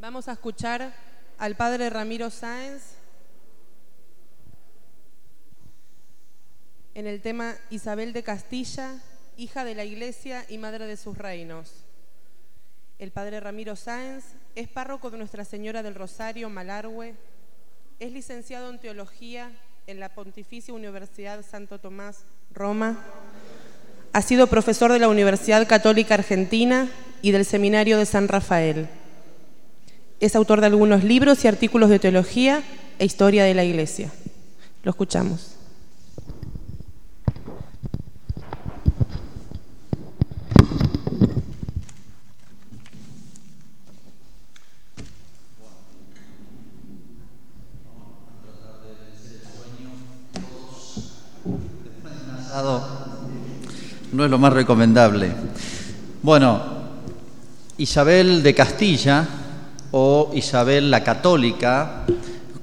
Vamos a escuchar al padre Ramiro Sáenz en el tema Isabel de Castilla, hija de la iglesia y madre de sus reinos. El padre Ramiro Sáenz es párroco de Nuestra Señora del Rosario, Malargüe, es licenciado en teología en la Pontificia Universidad Santo Tomás, Roma, ha sido profesor de la Universidad Católica Argentina y del Seminario de San Rafael. Es autor de algunos libros y artículos de teología e historia de la Iglesia. Lo escuchamos. no es lo más recomendable. Bueno, Isabel de Castilla o Isabel la Católica,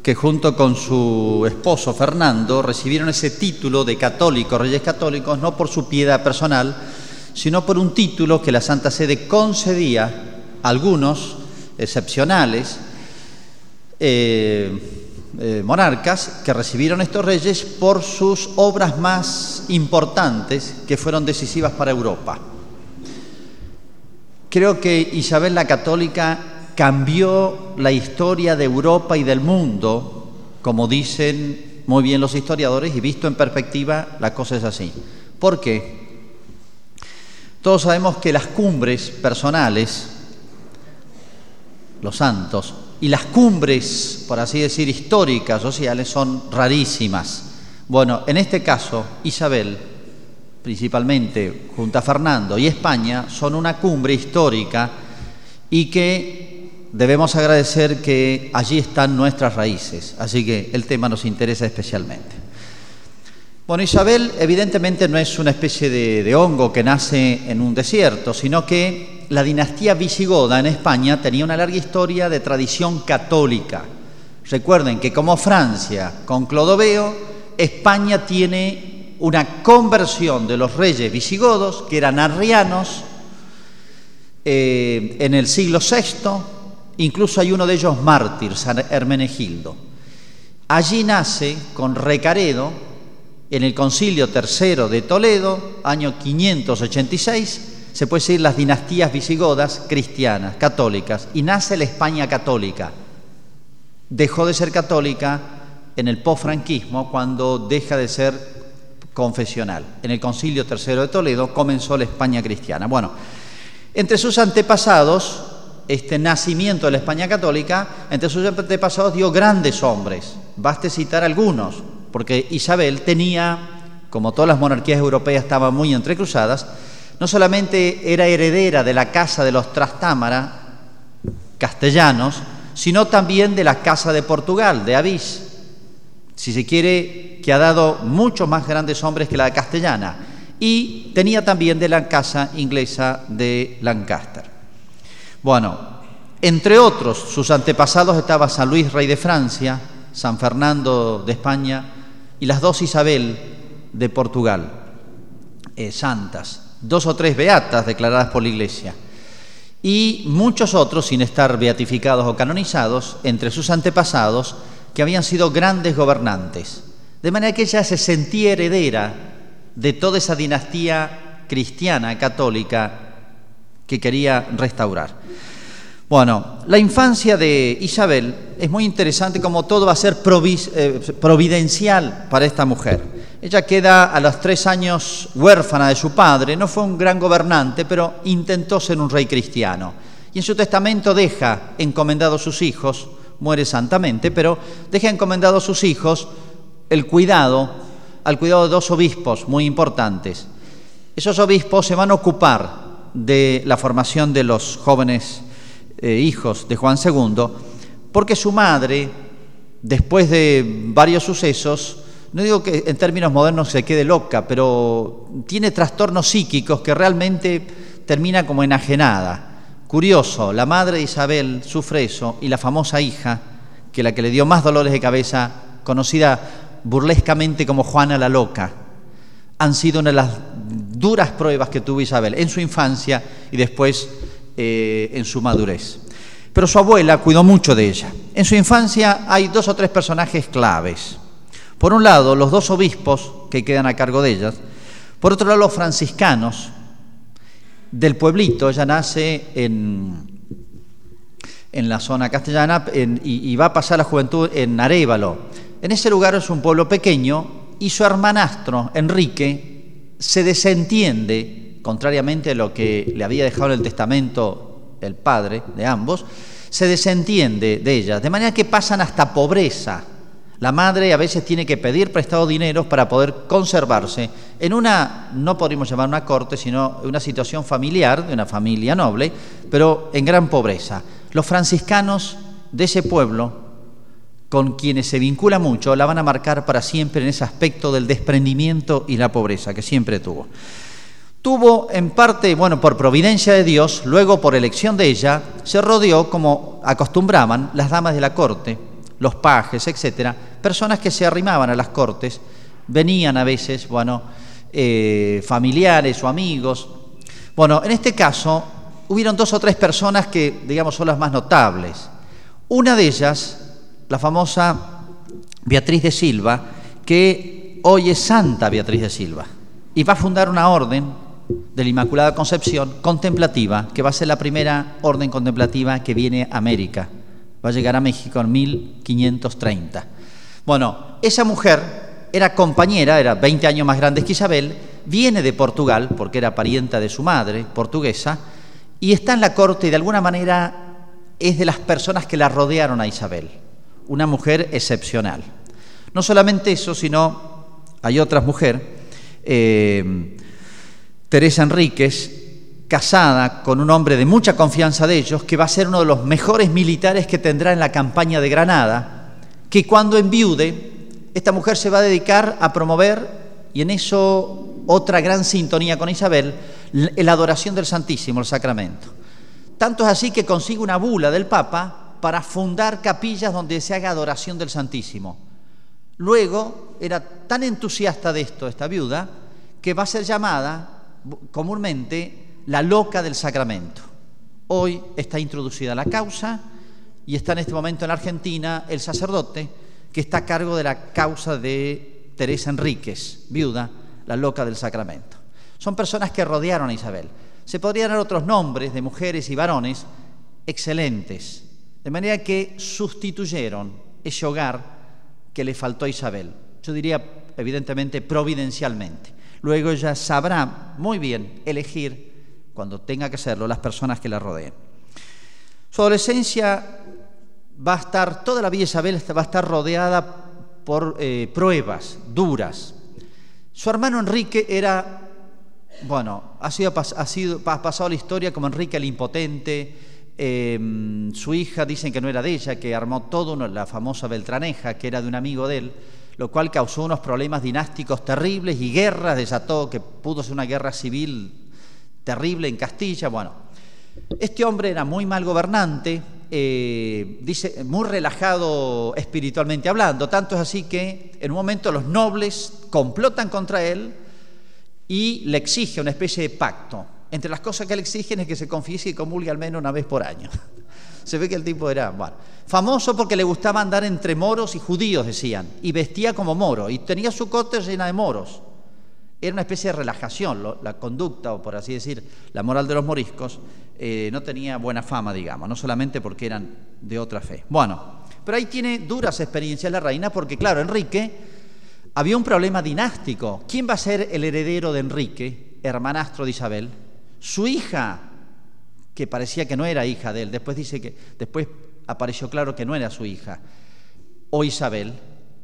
que junto con su esposo Fernando recibieron ese título de católicos, reyes católicos, no por su piedad personal, sino por un título que la Santa Sede concedía a algunos excepcionales eh, eh, monarcas que recibieron estos reyes por sus obras más importantes que fueron decisivas para Europa. Creo que Isabel la Católica cambió la historia de Europa y del mundo, como dicen muy bien los historiadores, y visto en perspectiva, la cosa es así. ¿Por qué? Todos sabemos que las cumbres personales, los santos, y las cumbres, por así decir, históricas, sociales, son rarísimas. Bueno, en este caso, Isabel, principalmente junto a Fernando y España, son una cumbre histórica y que debemos agradecer que allí están nuestras raíces, así que el tema nos interesa especialmente. Bueno, Isabel evidentemente no es una especie de, hongo que nace en un desierto, sino que la dinastía visigoda en España tenía una larga historia de tradición católica. Recuerden que como Francia con Clodoveo, España tiene una conversión de los reyes visigodos, que eran arrianos, eh, en el siglo VI, Incluso hay uno de ellos mártir, San Hermenegildo. Allí nace con Recaredo, en el concilio tercero de Toledo, año 586, se puede decir las dinastías visigodas cristianas, católicas, y nace la España católica. Dejó de ser católica en el post-franquismo cuando deja de ser confesional. En el concilio tercero de Toledo comenzó la España cristiana. Bueno, entre sus antepasados este nacimiento de la España católica, entre sus antepasados dio grandes hombres. Baste citar algunos, porque Isabel tenía, como todas las monarquías europeas estaban muy entrecruzadas, no solamente era heredera de la casa de los Trastámara, castellanos, sino también de la casa de Portugal, de Avís, si se quiere, que ha dado muchos más grandes hombres que la castellana, y tenía también de la casa inglesa de Lancaster. Bueno, entre otros, sus antepasados estaba San Luis, rey de Francia, San Fernando de España y las dos Isabel de Portugal, eh, santas, dos o tres beatas declaradas por la Iglesia, y muchos otros sin estar beatificados o canonizados, entre sus antepasados, que habían sido grandes gobernantes. De manera que ella se sentía heredera de toda esa dinastía cristiana, católica, que quería restaurar. Bueno, la infancia de Isabel es muy interesante como todo va a ser eh, providencial para esta mujer. Ella queda a los tres años huérfana de su padre, no fue un gran gobernante, pero intentó ser un rey cristiano. Y en su testamento deja encomendados sus hijos, muere santamente, pero deja encomendados sus hijos el cuidado, al cuidado de dos obispos muy importantes. Esos obispos se van a ocupar de la formación de los jóvenes eh, hijos de Juan II, porque su madre, después de varios sucesos, no digo que en términos modernos se quede loca, pero tiene trastornos psíquicos que realmente termina como enajenada. Curioso, la madre de Isabel sufre eso y la famosa hija, que la que le dio más dolores de cabeza, conocida burlescamente como Juana la Loca, han sido una de las duras pruebas que tuvo Isabel en su infancia y después eh, en su madurez. pero su abuela cuidó mucho de ella. En su infancia hay dos o tres personajes claves. Por un lado, los dos obispos que quedan a cargo de ellas, por otro lado, los franciscanos del pueblito, ella nace en, en la zona castellana y, y, va a pasar la juventud en Arevalo. En ese lugar es un pueblo pequeño y su hermanastro, Enrique, se desentiende, contrariamente a lo que le había dejado en el testamento el padre de ambos, se desentiende de ellas, de manera que pasan hasta pobreza la madre a veces tiene que pedir prestado dinero para poder conservarse en una, no podríamos llamar una corte, sino una situación familiar, de una familia noble, pero en gran pobreza. Los franciscanos de ese pueblo, con quienes se vincula mucho, la van a marcar para siempre en ese aspecto del desprendimiento y la pobreza que siempre tuvo. Tuvo en parte, bueno, por providencia de Dios, luego por elección de ella, se rodeó, como acostumbraban las damas de la corte, los pajes, etcétera, personas que se arrimaban a las cortes, venían a veces, bueno, eh, familiares o amigos. Bueno, en este caso hubieron dos o tres personas que, digamos, son las más notables. Una de ellas, la famosa Beatriz de Silva, que hoy es Santa Beatriz de Silva, y va a fundar una orden de la Inmaculada Concepción contemplativa, que va a ser la primera orden contemplativa que viene a América va a llegar a México en 1530. Bueno, esa mujer era compañera, era 20 años más grande que Isabel, viene de Portugal, porque era parienta de su madre, portuguesa, y está en la corte y de alguna manera es de las personas que la rodearon a Isabel, una mujer excepcional. No solamente eso, sino hay otra mujer, eh, Teresa Enríquez, casada con un hombre de mucha confianza de ellos, que va a ser uno de los mejores militares que tendrá en la campaña de Granada, que cuando enviude, esta mujer se va a dedicar a promover, y en eso otra gran sintonía con Isabel, la adoración del Santísimo, el sacramento. Tanto es así que consigue una bula del Papa para fundar capillas donde se haga adoración del Santísimo. Luego era tan entusiasta de esto esta viuda que va a ser llamada comúnmente la loca del sacramento. Hoy está introducida la causa y está en este momento en Argentina el sacerdote que está a cargo de la causa de Teresa Enríquez, viuda, la loca del sacramento. Son personas que rodearon a Isabel. Se podrían dar otros nombres de mujeres y varones excelentes, de manera que sustituyeron ese hogar que le faltó a Isabel. Yo diría, evidentemente, providencialmente. Luego ella sabrá muy bien elegir cuando tenga que serlo, las personas que la rodeen. Su adolescencia va a estar, toda la vida Isabel va a estar rodeada por eh, pruebas duras. Su hermano Enrique era, bueno, ha, sido, ha, sido, ha pasado la historia como Enrique el Impotente, em, su hija dicen que no era de ella, que armó todo, la famosa Beltraneja, que era de un amigo de él, lo cual causó unos problemas dinásticos terribles y guerras, desató que pudo ser una guerra civil terrible en Castilla. Bueno, este hombre era muy mal gobernante, eh, dice, muy relajado espiritualmente hablando, tanto es así que en un momento los nobles complotan contra él y le exige una especie de pacto. Entre las cosas que le exigen es que se confiese y comulgue al menos una vez por año. se ve que el tipo era, bueno, famoso porque le gustaba andar entre moros y judíos, decían, y vestía como moro, y tenía su corte llena de moros. Era una especie de relajación, la conducta, o por así decir, la moral de los moriscos, eh, no tenía buena fama, digamos, no solamente porque eran de otra fe. Bueno, pero ahí tiene duras experiencias la reina, porque claro, Enrique había un problema dinástico. ¿Quién va a ser el heredero de Enrique, hermanastro de Isabel? Su hija, que parecía que no era hija de él, después dice que, después apareció claro que no era su hija, o Isabel.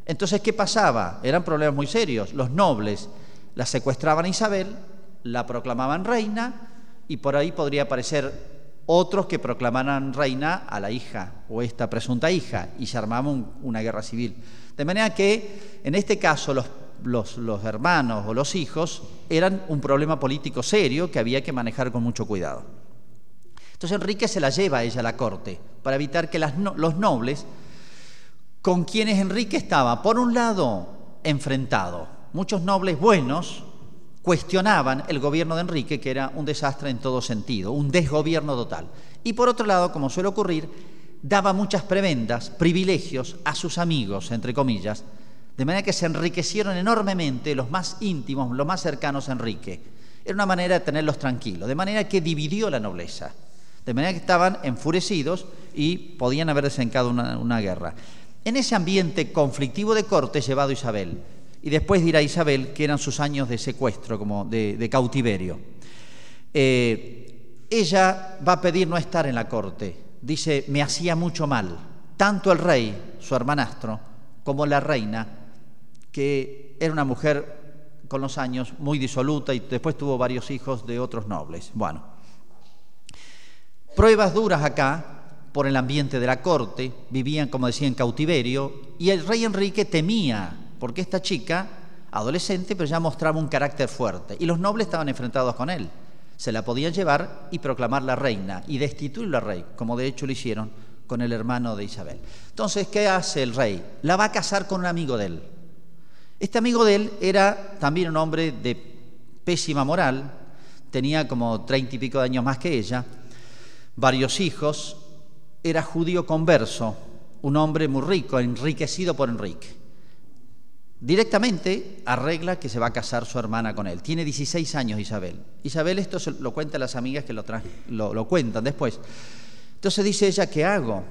Entonces, ¿qué pasaba? Eran problemas muy serios. Los nobles la secuestraban a Isabel, la proclamaban reina y por ahí podría aparecer otros que proclamaran reina a la hija o esta presunta hija y se armaba una guerra civil. De manera que en este caso los, los, hermanos o los hijos eran un problema político serio que había que manejar con mucho cuidado. Entonces Enrique se la lleva a ella a la corte para evitar que los nobles con quienes Enrique estaba, por un lado, enfrentado, muchos nobles buenos cuestionaban el gobierno de Enrique, que era un desastre en todo sentido, un desgobierno total. Y por otro lado, como suele ocurrir, daba muchas prebendas, privilegios a sus amigos, entre comillas, de manera que se enriquecieron enormemente los más íntimos, los más cercanos a Enrique. Era una manera de tenerlos tranquilos, de manera que dividió la nobleza, de manera que estaban enfurecidos y podían haber desencado una, guerra. En ese ambiente conflictivo de corte llevado Isabel, y después dirá Isabel que eran sus años de secuestro, como de, cautiverio. Eh, ella va a pedir no estar en la corte. Dice, me hacía mucho mal, tanto el rey, su hermanastro, como la reina, que era una mujer con los años muy disoluta y después tuvo varios hijos de otros nobles. Bueno, pruebas duras acá por el ambiente de la corte, vivían, como decía, en cautiverio, y el rey Enrique temía porque esta chica, adolescente, pero ya mostraba un carácter fuerte, y los nobles estaban enfrentados con él. Se la podían llevar y proclamarla reina y destituirla rey, como de hecho lo hicieron con el hermano de Isabel. Entonces, ¿qué hace el rey? La va a casar con un amigo de él. Este amigo de él era también un hombre de pésima moral, tenía como treinta y pico de años más que ella, varios hijos, era judío converso, un hombre muy rico, enriquecido por Enrique directamente arregla que se va a casar su hermana con él. Tiene 16 años Isabel. Isabel esto lo cuenta a las amigas que lo, lo, cuentan después. Entonces dice ella, ¿qué hago?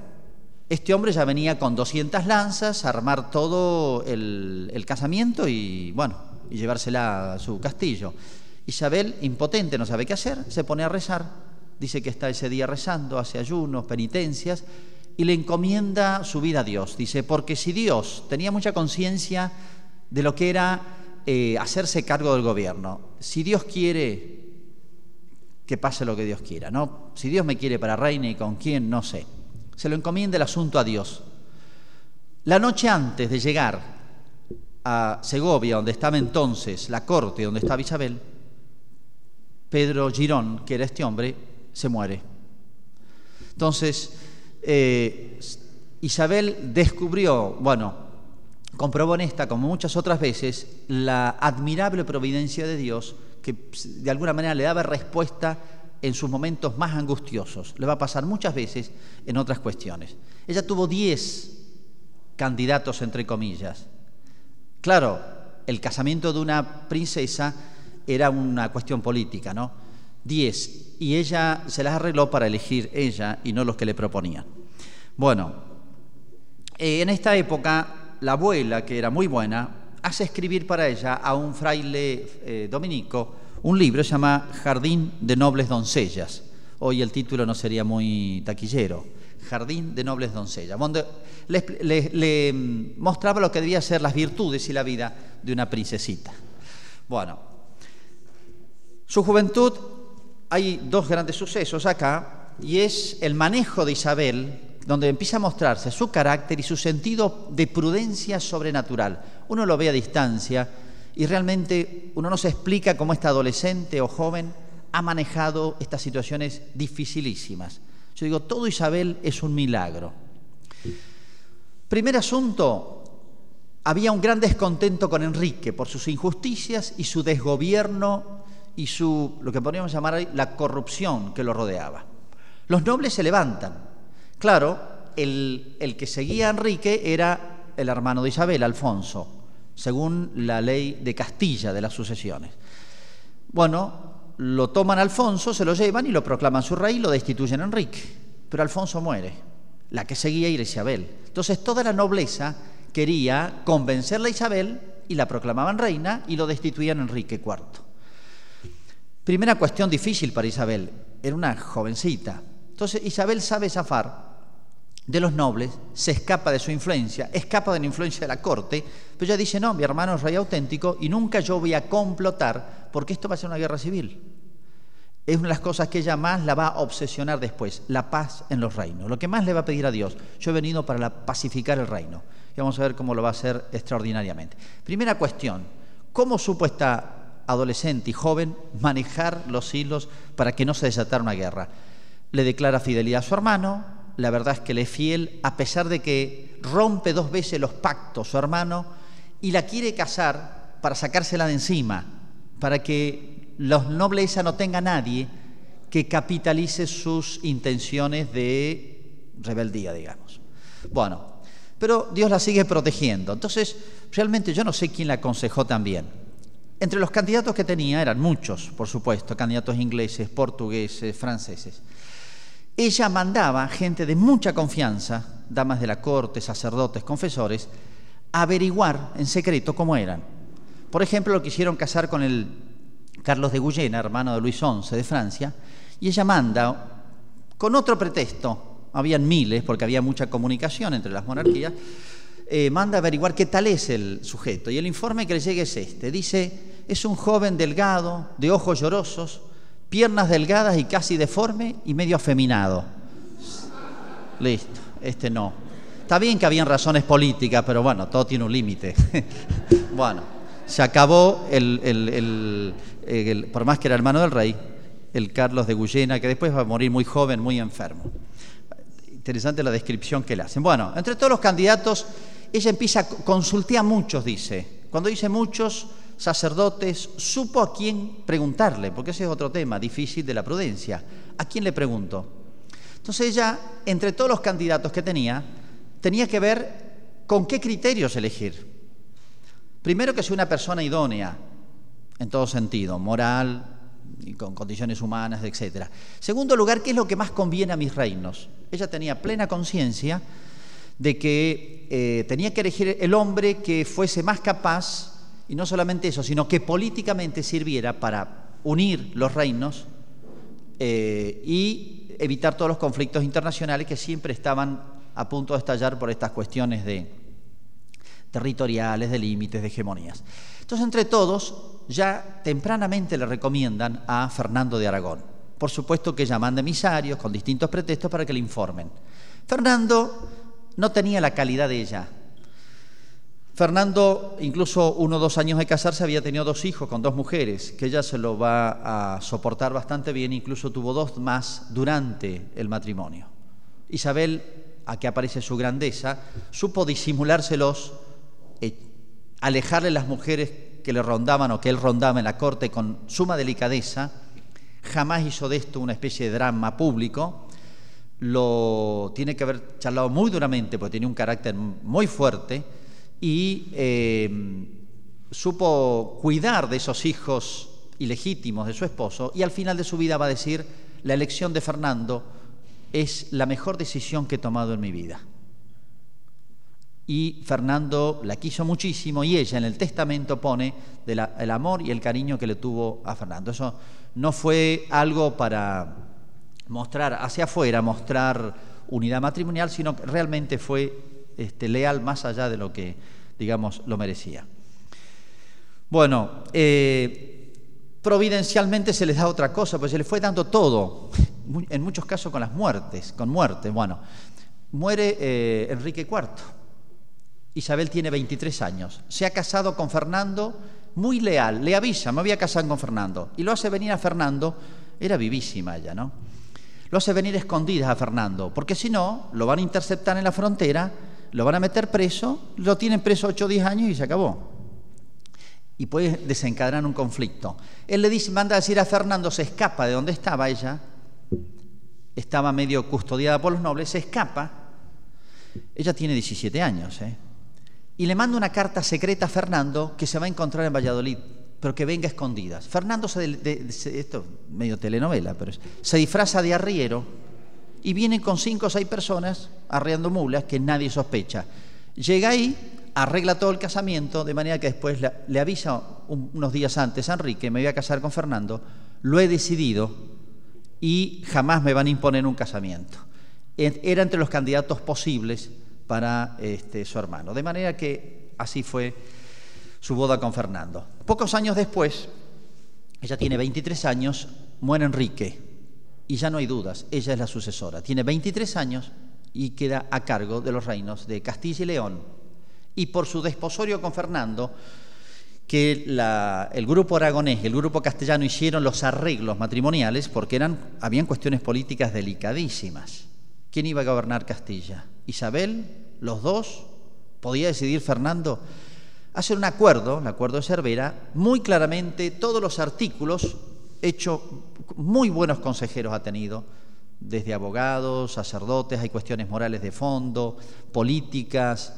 Este hombre ya venía con 200 lanzas armar todo el, el casamiento y, bueno, y llevársela a su castillo. Isabel, impotente, no sabe qué hacer, se pone a rezar. Dice que está ese día rezando, hace ayunos, penitencias y le encomienda su vida a Dios. Dice, porque si Dios tenía mucha conciencia de lo que era eh, hacerse cargo del gobierno. Si Dios quiere, que pase lo que Dios quiera, ¿no? Si Dios me quiere para reina y con quién, no sé. Se lo encomienda el asunto a Dios. La noche antes de llegar a Segovia, donde estaba entonces la corte, donde estaba Isabel, Pedro Girón, que era este hombre, se muere. Entonces, eh, Isabel descubrió, bueno, comprobó en esta, como muchas otras veces, la admirable providencia de Dios que de alguna manera le daba respuesta en sus momentos más angustiosos. Le va a pasar muchas veces en otras cuestiones. Ella tuvo diez candidatos, entre comillas. Claro, el casamiento de una princesa era una cuestión política, ¿no? Diez. Y ella se las arregló para elegir ella y no los que le proponían. Bueno, eh, en esta época la abuela, que era muy buena, hace escribir para ella a un fraile eh, dominico un libro, se llama Jardín de Nobles Doncellas. Hoy el título no sería muy taquillero. Jardín de Nobles Doncellas, donde le, mm, mostraba lo que debía ser las virtudes y la vida de una princesita. Bueno, su juventud, hay dos grandes sucesos acá, y es el manejo de Isabel donde empieza a mostrarse su carácter y su sentido de prudencia sobrenatural. Uno lo ve a distancia y realmente uno no se explica cómo este adolescente o joven ha manejado estas situaciones dificilísimas. Yo digo, todo Isabel es un milagro. Primer asunto, había un gran descontento con Enrique por sus injusticias y su desgobierno y su, lo que podríamos llamar la corrupción que lo rodeaba. Los nobles se levantan, Claro, el, que seguía a Enrique era el hermano de Isabel, Alfonso, según la ley de Castilla de las sucesiones. Bueno, lo toman Alfonso, se lo llevan y lo proclaman su rey y lo destituyen a Enrique. Pero Alfonso muere. La que seguía era Isabel. Entonces toda la nobleza quería convencerla a Isabel y la proclamaban reina y lo destituían a Enrique IV. Primera cuestión difícil para Isabel. Era una jovencita. Entonces Isabel sabe zafar de los nobles, se escapa de su influencia, escapa de la influencia de la corte, pero ella dice, no, mi hermano es rey auténtico y nunca yo voy a complotar porque esto va a ser una guerra civil. Es una de las cosas que ella más la va a obsesionar después, la paz en los reinos. Lo que más le va a pedir a Dios, yo he venido para pacificar el reino. Y vamos a ver cómo lo va a hacer extraordinariamente. Primera cuestión, ¿cómo supo esta adolescente y joven manejar los hilos para que no se desatara una guerra? Le declara fidelidad a su hermano, la verdad es que le es fiel, a pesar de que rompe dos veces los pactos su hermano y la quiere casar para sacársela de encima, para que los nobles no tenga nadie que capitalice sus intenciones de rebeldía, digamos. Bueno, pero Dios la sigue protegiendo. Entonces, realmente yo no sé quién la aconsejó también. Entre los candidatos que tenía eran muchos, por supuesto, candidatos ingleses, portugueses, franceses. Ella mandaba gente de mucha confianza, damas de la corte, sacerdotes, confesores, a averiguar en secreto cómo eran. Por ejemplo, lo quisieron casar con el Carlos de Guyena, hermano de Luis XI de Francia, y ella manda, con otro pretexto, habían miles, porque había mucha comunicación entre las monarquías, eh, manda a averiguar qué tal es el sujeto. Y el informe que le llega es este. Dice, es un joven delgado, de ojos llorosos, piernas delgadas y casi deforme y medio afeminado. Listo, este no. Está bien que habían razones políticas, pero bueno, todo tiene un límite. bueno, se acabó el, por más que era hermano del rey, el Carlos de Guyena, que después va a morir muy joven, muy enfermo. Interesante la descripción que le hacen. Bueno, entre todos los candidatos, ella empieza a consultar a muchos, dice. Cuando dice muchos, sacerdotes, supo a quién preguntarle, porque ese es otro tema difícil de la prudencia. ¿A quién le pregunto? Entonces ella, entre todos los candidatos que tenía, tenía que ver con qué criterios elegir. Primero que sea una persona idónea, en todo sentido, moral y con condiciones humanas, etc. Segundo lugar, ¿qué es lo que más conviene a mis reinos? Ella tenía plena conciencia de que eh, tenía que elegir el hombre que fuese más capaz y no solamente eso, sino que políticamente sirviera para unir los reinos eh, y evitar todos los conflictos internacionales que siempre estaban a punto de estallar por estas cuestiones de territoriales, de límites, de hegemonías. Entonces, entre todos, ya tempranamente le recomiendan a Fernando de Aragón. Por supuesto que ella manda emisarios con distintos pretextos para que le informen. Fernando no tenía la calidad de ella, Fernando, incluso uno o dos años de casarse, había tenido dos hijos con dos mujeres, que ella se lo va a soportar bastante bien, incluso tuvo dos más durante el matrimonio. Isabel, a que aparece su grandeza, supo disimulárselos, eh, alejarle las mujeres que le rondaban o que él rondaba en la corte con suma delicadeza, jamás hizo de esto una especie de drama público, lo tiene que haber charlado muy duramente porque tiene un carácter muy fuerte, y em, supo cuidar de esos hijos ilegítimos de su esposo y al final de su vida va a decir, la elección de Fernando es la mejor decisión que he tomado en mi vida. Y Fernando la quiso muchísimo y ella en el testamento pone el amor y el cariño que le tuvo a Fernando. Eso no fue algo para mostrar hacia afuera, mostrar unidad matrimonial, sino que realmente fue este, leal más allá de lo que, digamos, lo merecía. Bueno, eh, providencialmente se les da otra cosa, pues se les fue dando todo, en muchos casos con las muertes, con muerte. Bueno, muere eh, Enrique IV. Isabel tiene 23 años. Se ha casado con Fernando, muy leal. Le avisa, me voy a casar con Fernando. Y lo hace venir a Fernando. Era vivísima ella, ¿no? Lo hace venir escondidas a Fernando, porque si no, lo van a interceptar en la frontera lo van a meter preso, lo tienen preso 8 o 10 años y se acabó. Y puede desencadenar un conflicto. Él le dice, manda a decir a Fernando, se escapa de donde estaba ella, estaba medio custodiada por los nobles, se escapa, ella tiene 17 años, ¿eh? y le manda una carta secreta a Fernando que se va a encontrar en Valladolid, pero que venga escondidas. Fernando, se, esto medio telenovela, pero se disfraza de arriero y vienen con cinco o seis personas arreando mulas que nadie sospecha. Llega ahí, arregla todo el casamiento, de manera que después le, avisa unos días antes a Enrique, me voy a casar con Fernando, lo he decidido y jamás me van a imponer un casamiento. Era entre los candidatos posibles para este, su hermano. De manera que así fue su boda con Fernando. Pocos años después, ella tiene 23 años, muere Enrique y ya no hay dudas, ella es la sucesora. Tiene 23 años y queda a cargo de los reinos de Castilla y León. Y por su desposorio con Fernando, que el grupo aragonés y el grupo castellano hicieron los arreglos matrimoniales porque eran, habían cuestiones políticas delicadísimas. ¿Quién iba a gobernar Castilla? Isabel, los dos, podía decidir Fernando. Hacer un acuerdo, el acuerdo de Cervera, muy claramente todos los artículos hecho muy buenos consejeros ha tenido, desde abogados, sacerdotes, hay cuestiones morales de fondo, políticas.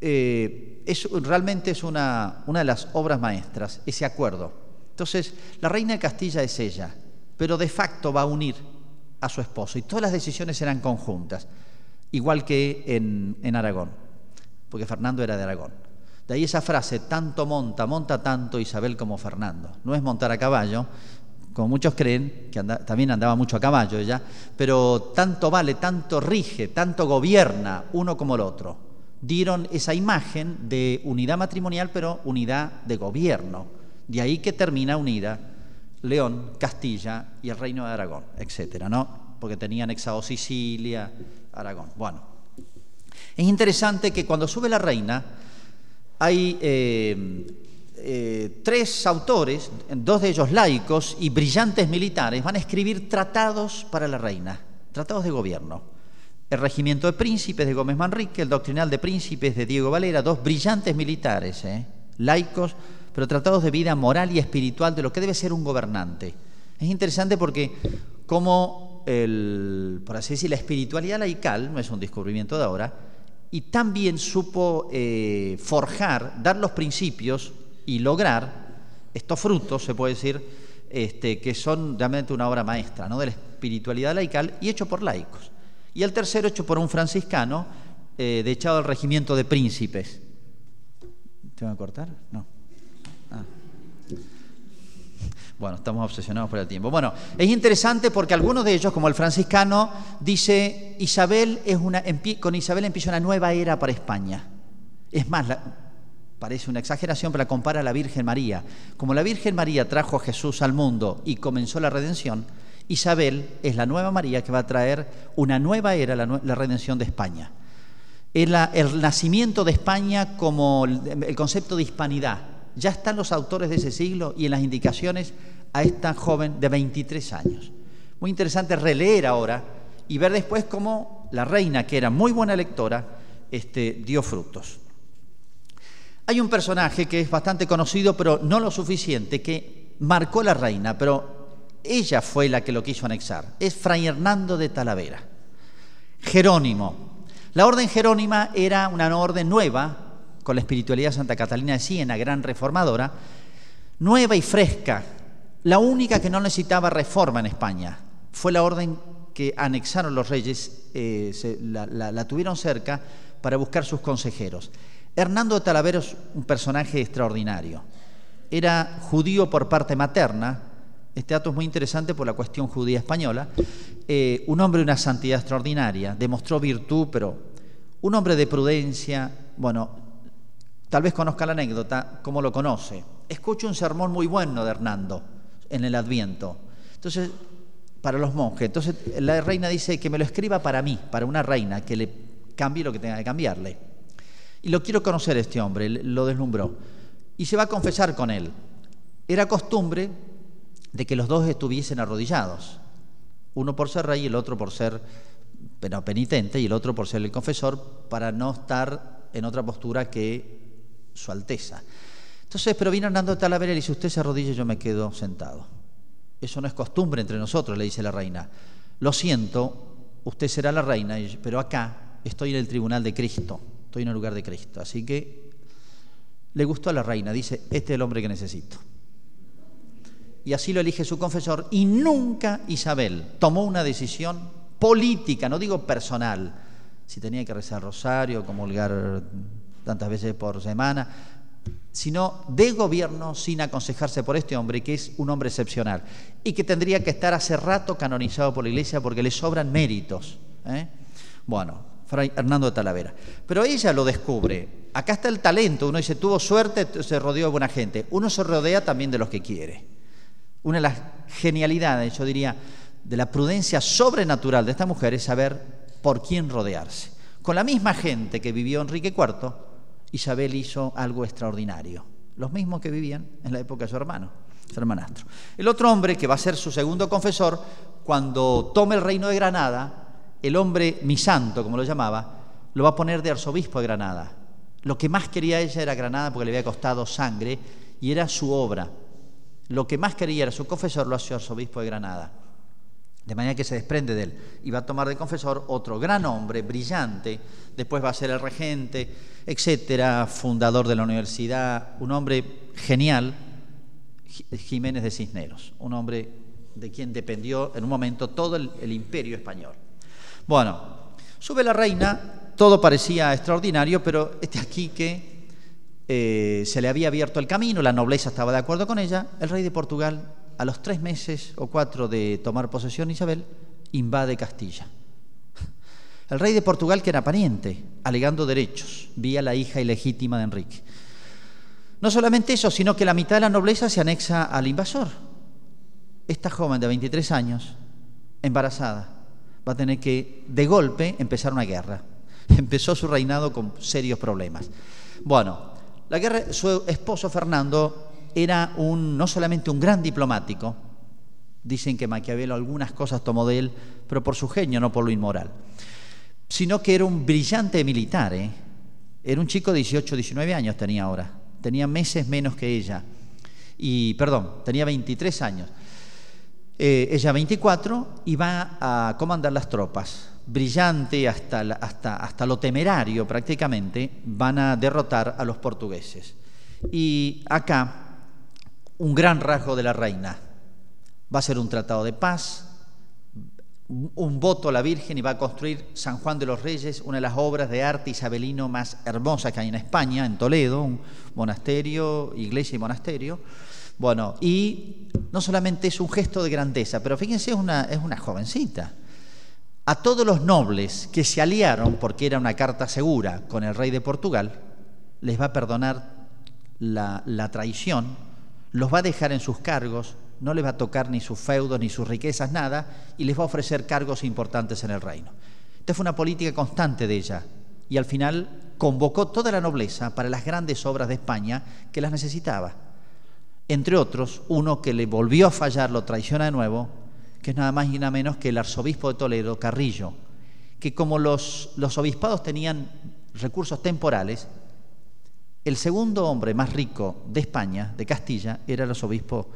Eh, realmente es una, una de las obras maestras, ese acuerdo. Entonces, la reina de Castilla es ella, pero de facto va a unir a su esposo y todas las decisiones serán conjuntas, igual que en, en Aragón, porque Fernando era de Aragón. De ahí esa frase, tanto monta, monta tanto Isabel como Fernando. No es montar a caballo, como muchos creen, que también andaba mucho a caballo ella, pero tanto vale, tanto rige, tanto gobierna uno como el otro. Dieron esa imagen de unidad matrimonial, pero unidad de gobierno. De ahí que termina unida León, Castilla y el reino de Aragón, etcétera, ¿no? Porque tenían anexado Sicilia, Aragón. Bueno, es interesante que cuando sube la reina hay eh, eh, tres autores, dos de ellos laicos y brillantes militares, van a escribir tratados para la reina, tratados de gobierno. El regimiento de príncipes de Gómez Manrique, el doctrinal de príncipes de Diego Valera, dos brillantes militares, ¿eh? laicos, pero tratados de vida moral y espiritual de lo que debe ser un gobernante. Es interesante porque como, el, por así decir, la espiritualidad laical, no es un descubrimiento de ahora, y también supo eh, forjar, dar los principios y lograr estos frutos, se puede decir, este, que son realmente una obra maestra ¿no? de la espiritualidad laical y hecho por laicos. Y el tercero hecho por un franciscano, eh, de echado al regimiento de príncipes. ¿Te van a cortar? No. Ah. Bueno, estamos obsesionados por el tiempo. Bueno, es interesante porque algunos de ellos, como el franciscano, dice, Isabel es una, con Isabel empieza una nueva era para España. Es más, la, parece una exageración, pero la compara a la Virgen María. Como la Virgen María trajo a Jesús al mundo y comenzó la redención, Isabel es la nueva María que va a traer una nueva era, la, redención de España. El, el, nacimiento de España como el, concepto de hispanidad. Ya están los autores de ese siglo y en las indicaciones a esta joven de 23 años. Muy interesante releer ahora y ver después cómo la reina, que era muy buena lectora, este, dio frutos. Hay un personaje que es bastante conocido, pero no lo suficiente, que marcó la reina, pero ella fue la que lo quiso anexar. Es Fray Hernando de Talavera. Jerónimo. La orden jerónima era una orden nueva, con la espiritualidad de Santa Catalina de Siena, gran reformadora, nueva y fresca, la única que no necesitaba reforma en España. Fue la orden que anexaron los reyes, eh, la tuvieron cerca para buscar sus consejeros. Hernando de Talavera es un personaje extraordinario. Era judío por parte materna, este dato es muy interesante por la cuestión judía española, eh, un hombre de una santidad extraordinaria, demostró virtud, pero un hombre de prudencia, bueno, tal vez conozca la anécdota, ¿cómo lo conoce? Escucho un sermón muy bueno de Hernando en el Adviento. Entonces, para los monjes. Entonces, la reina dice que me lo escriba para mí, para una reina, que le cambie lo que tenga que cambiarle. Y lo quiero conocer este hombre, lo deslumbró. Y se va a confesar con él. Era costumbre de que los dos estuviesen arrodillados, uno por ser rey y el otro por ser penitente y el otro por ser el confesor, para no estar en otra postura que su Alteza. Entonces, pero vino Hernando de Talavera y dice, usted se arrodilla yo me quedo sentado. Eso no es costumbre entre nosotros, le dice la reina. Lo siento, usted será la reina, pero acá estoy en el tribunal de Cristo estoy en el lugar de Cristo. Así que le gustó a la reina, dice, este es el hombre que necesito. Y así lo elige su confesor y nunca Isabel tomó una decisión política, no digo personal, si tenía que rezar rosario, comulgar tantas veces por semana, sino de gobierno sin aconsejarse por este hombre, que es un hombre excepcional y que tendría que estar hace rato canonizado por la iglesia porque le sobran méritos. ¿eh? Bueno, Fray Hernando de Talavera. Pero ella lo descubre. Acá está el talento. Uno dice, tuvo suerte, se rodeó de buena gente. Uno se rodea también de los que quiere. Una de las genialidades, yo diría, de la prudencia sobrenatural de esta mujer es saber por quién rodearse. Con la misma gente que vivió Enrique IV, Isabel hizo algo extraordinario. Los mismos que vivían en la época de su hermano, su hermanastro. El otro hombre, que va a ser su segundo confesor, cuando tome el reino de Granada, el hombre mi santo, como lo llamaba, lo va a poner de arzobispo de Granada. Lo que más quería ella era Granada porque le había costado sangre y era su obra. lo que más quería era su confesor, lo hace arzobispo de Granada. De manera que se desprende de él y va a tomar de confesor otro gran hombre, brillante, después va a ser el regente, etcétera, fundador de la universidad, un hombre genial, Jiménez de Cisneros, un hombre de quien dependió en un momento todo el, imperio español. Bueno, sube la reina, todo parecía extraordinario, pero este aquí que eh, se le había abierto el camino, la nobleza estaba de acuerdo con ella, el rey de Portugal a los tres meses o cuatro de tomar posesión Isabel, invade Castilla. El rey de Portugal, que era pariente, alegando derechos, vía la hija ilegítima de Enrique. No solamente eso, sino que la mitad de la nobleza se anexa al invasor. Esta joven de 23 años, embarazada, va a tener que, de golpe, empezar una guerra. Empezó su reinado con serios problemas. Bueno, la guerra, su esposo Fernando era un, no solamente un gran diplomático, dicen que Maquiavelo algunas cosas tomó de él, pero por su genio, no por lo inmoral, sino que era un brillante militar. ¿eh? Era un chico de 18, 19 años tenía ahora, tenía meses menos que ella, y perdón, tenía 23 años. Eh, ella 24 y va a comandar las tropas. Brillante hasta, hasta, hasta lo temerario prácticamente, van a derrotar a los portugueses. Y acá un gran rasgo de la reina. Va a ser un tratado de paz, un voto a la Virgen y va a construir San Juan de los Reyes, una de las obras de arte isabelino más hermosas que hay en España, en Toledo, un monasterio, iglesia y monasterio. Bueno, y no solamente es un gesto de grandeza, pero fíjense, es una, es una jovencita. A todos los nobles que se aliaron, porque era una carta segura, con el rey de Portugal, les va a perdonar la, la traición los va a dejar en sus cargos, no les va a tocar ni sus feudos ni sus riquezas, nada, y les va a ofrecer cargos importantes en el reino. Esta fue una política constante de ella, y al final convocó toda la nobleza para las grandes obras de España que las necesitaba. Entre otros, uno que le volvió a fallar, lo traiciona de nuevo, que es nada más y nada menos que el arzobispo de Toledo, Carrillo, que como los, los obispados tenían recursos temporales, el segundo hombre más rico de España, de Castilla, era el arzobispo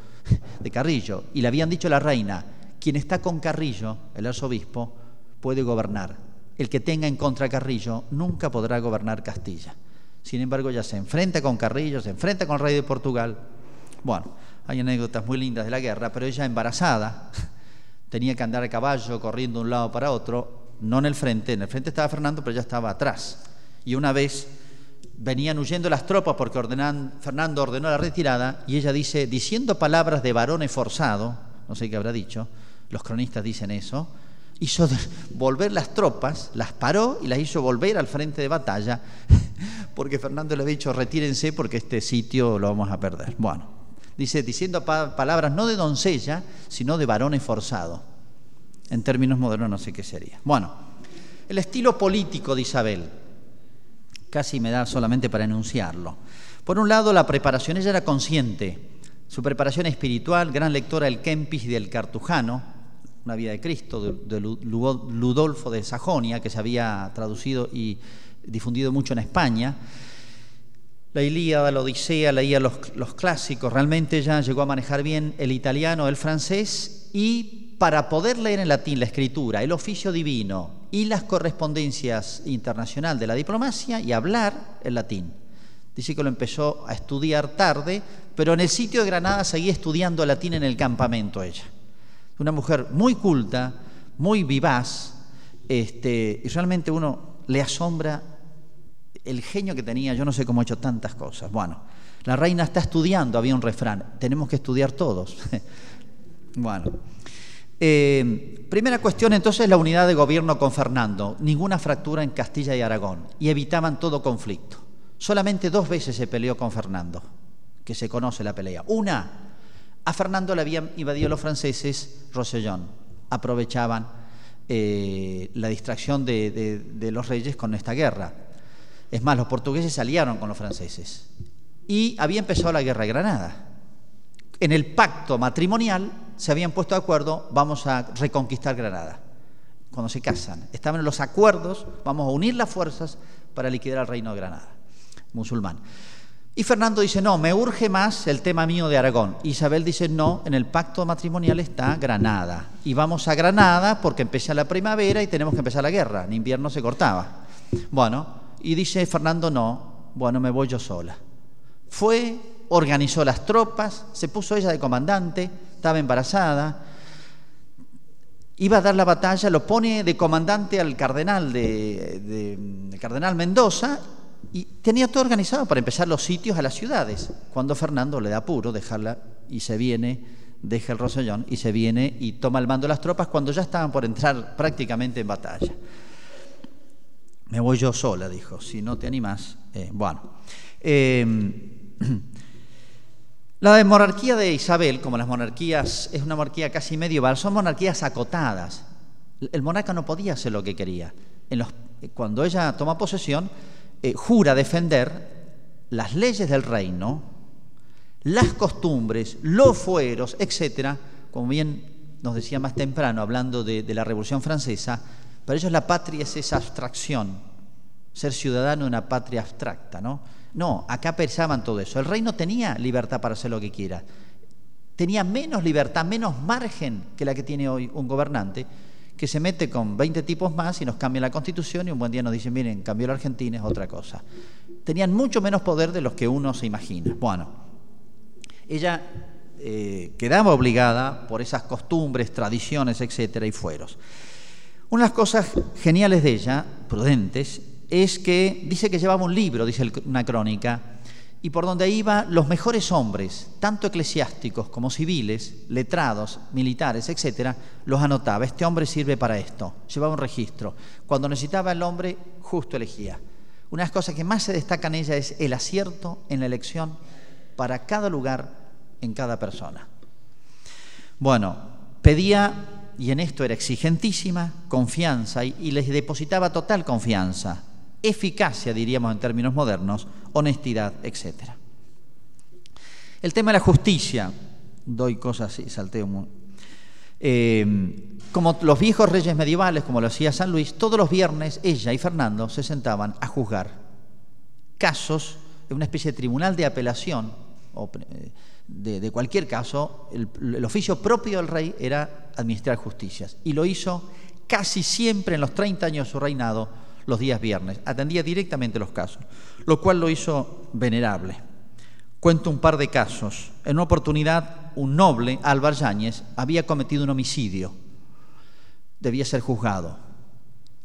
de Carrillo. Y le habían dicho a la reina, quien está con Carrillo, el arzobispo, puede gobernar. El que tenga en contra Carrillo nunca podrá gobernar Castilla. Sin embargo, ya se enfrenta con Carrillo, se enfrenta con el rey de Portugal. Bueno, hay anécdotas muy lindas de la guerra, pero ella embarazada tenía que andar a caballo corriendo de un lado para otro, no en el frente, en el frente estaba Fernando, pero ella estaba atrás. Y una vez venían huyendo las tropas porque Fernando ordenó la retirada y ella dice, diciendo palabras de varón esforzado, no sé qué habrá dicho, los cronistas dicen eso, hizo volver las tropas, las paró y las hizo volver al frente de batalla, porque Fernando le había dicho, retírense porque este sitio lo vamos a perder. Bueno, dice, diciendo palabras no de doncella, sino de varón esforzado. En términos modernos no sé qué sería. Bueno, el estilo político de Isabel casi me da solamente para enunciarlo. Por un lado, la preparación, ella era consciente, su preparación espiritual, gran lectora del Kempis y del Cartujano, una vida de Cristo, de, Ludolfo de Sajonia, que se había traducido y difundido mucho en España. La Ilíada, la Odisea, leía los, los clásicos, realmente ella llegó a manejar bien el italiano, el francés y para poder leer en latín la escritura, el oficio divino y las correspondencias internacionales de la diplomacia y hablar el latín. Dice que lo empezó a estudiar tarde, pero en el sitio de Granada seguía estudiando latín en el campamento ella. Una mujer muy culta, muy vivaz, este, y realmente uno le asombra el genio que tenía, yo no sé cómo ha hecho tantas cosas. Bueno, la reina está estudiando, había un refrán, tenemos que estudiar todos. bueno. Eh, primera cuestión entonces la unidad de gobierno con Fernando, ninguna fractura en Castilla y Aragón y evitaban todo conflicto. Solamente dos veces se peleó con Fernando, que se conoce la pelea. Una, a Fernando le habían invadido los franceses Rosellón, aprovechaban eh, la distracción de los reyes con esta guerra. Es más, los portugueses se aliaron con los franceses y había empezado la guerra de Granada en el pacto matrimonial se habían puesto de acuerdo, vamos a reconquistar Granada, cuando se casan. Estaban en los acuerdos, vamos a unir las fuerzas para liquidar al reino de Granada, musulmán. Y Fernando dice, no, me urge más el tema mío de Aragón. Isabel dice, no, en el pacto matrimonial está Granada. Y vamos a Granada porque empieza la primavera y tenemos que empezar la guerra. En invierno se cortaba. Bueno, y dice Fernando, no, bueno, me voy yo sola. Fue, organizó las tropas, se puso ella de comandante, estaba embarazada, iba a dar la batalla, lo pone de comandante al cardenal, de, cardenal Mendoza y tenía todo organizado para empezar los sitios a las ciudades. Cuando Fernando le da apuro, dejarla y se viene, deja el Rosellón y se viene y toma el mando de las tropas cuando ya estaban por entrar prácticamente en batalla. Me voy yo sola, dijo, si no te animas. Eh, bueno, eh, la monarquía de Isabel, como las monarquías, es una monarquía casi medieval, son monarquías acotadas. El monarca no podía hacer lo que quería. Los, cuando ella toma posesión, eh, jura defender las leyes del reino, las costumbres, los fueros, etcétera, como bien nos decía más temprano, hablando de, la Revolución Francesa, para ellos la patria es esa abstracción, ser ciudadano de una patria abstracta, ¿no? No, acá pensaban todo eso. El reino tenía libertad para hacer lo que quiera. Tenía menos libertad, menos margen que la que tiene hoy un gobernante, que se mete con 20 tipos más y nos cambia la constitución y un buen día nos dicen, miren, cambió la Argentina, es otra cosa. Tenían mucho menos poder de los que uno se imagina. Bueno, ella eh, quedaba obligada por esas costumbres, tradiciones, etcétera, y fueros. Una de las cosas geniales de ella, prudentes, es que dice que llevaba un libro, dice una crónica, y por donde iba los mejores hombres, tanto eclesiásticos como civiles, letrados, militares, etcétera, los anotaba. Este hombre sirve para esto. Llevaba un registro. Cuando necesitaba el hombre, justo elegía. Una de las cosas que más se destaca en ella es el acierto en la elección para cada lugar, en cada persona. Bueno, pedía, y en esto era exigentísima, confianza, y, les depositaba total confianza eficacia, diríamos en términos modernos, honestidad, etc. El tema de la justicia, doy cosas y salteo eh, como los viejos reyes medievales, como lo hacía San Luis, todos los viernes ella y Fernando se sentaban a juzgar casos de una especie de tribunal de apelación, eh, de, cualquier caso, el oficio propio del rey era administrar justicias. Y lo hizo casi siempre en los 30 años de su reinado los días viernes, atendía directamente los casos, lo cual lo hizo venerable. Cuento un par de casos. En una oportunidad, un noble, Álvar Yáñez, había cometido un homicidio. Debía ser juzgado.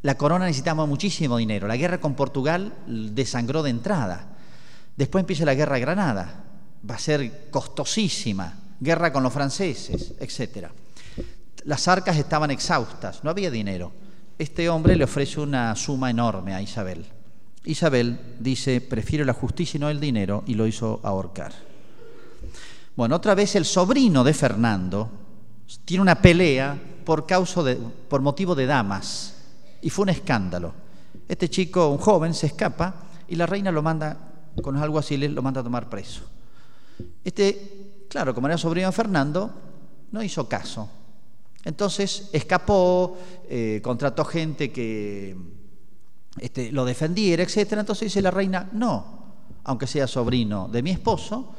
La corona necesitaba muchísimo dinero. La guerra con Portugal desangró de entrada. Después empieza la guerra de Granada. Va a ser costosísima. Guerra con los franceses, etc. Las arcas estaban exhaustas, no había dinero este hombre le ofrece una suma enorme a Isabel. Isabel dice, prefiero la justicia y no el dinero, y lo hizo ahorcar. Bueno, otra vez el sobrino de Fernando tiene una pelea por, causa de, por motivo de damas, y fue un escándalo. Este chico, un joven, se escapa y la reina lo manda, con algo así, lo manda a tomar preso. Este, claro, como era sobrino de Fernando, no hizo caso, entonces escapó, eh, contrató gente que este, lo defendiera, etc. Entonces dice la reina, no, aunque sea sobrino de mi esposo,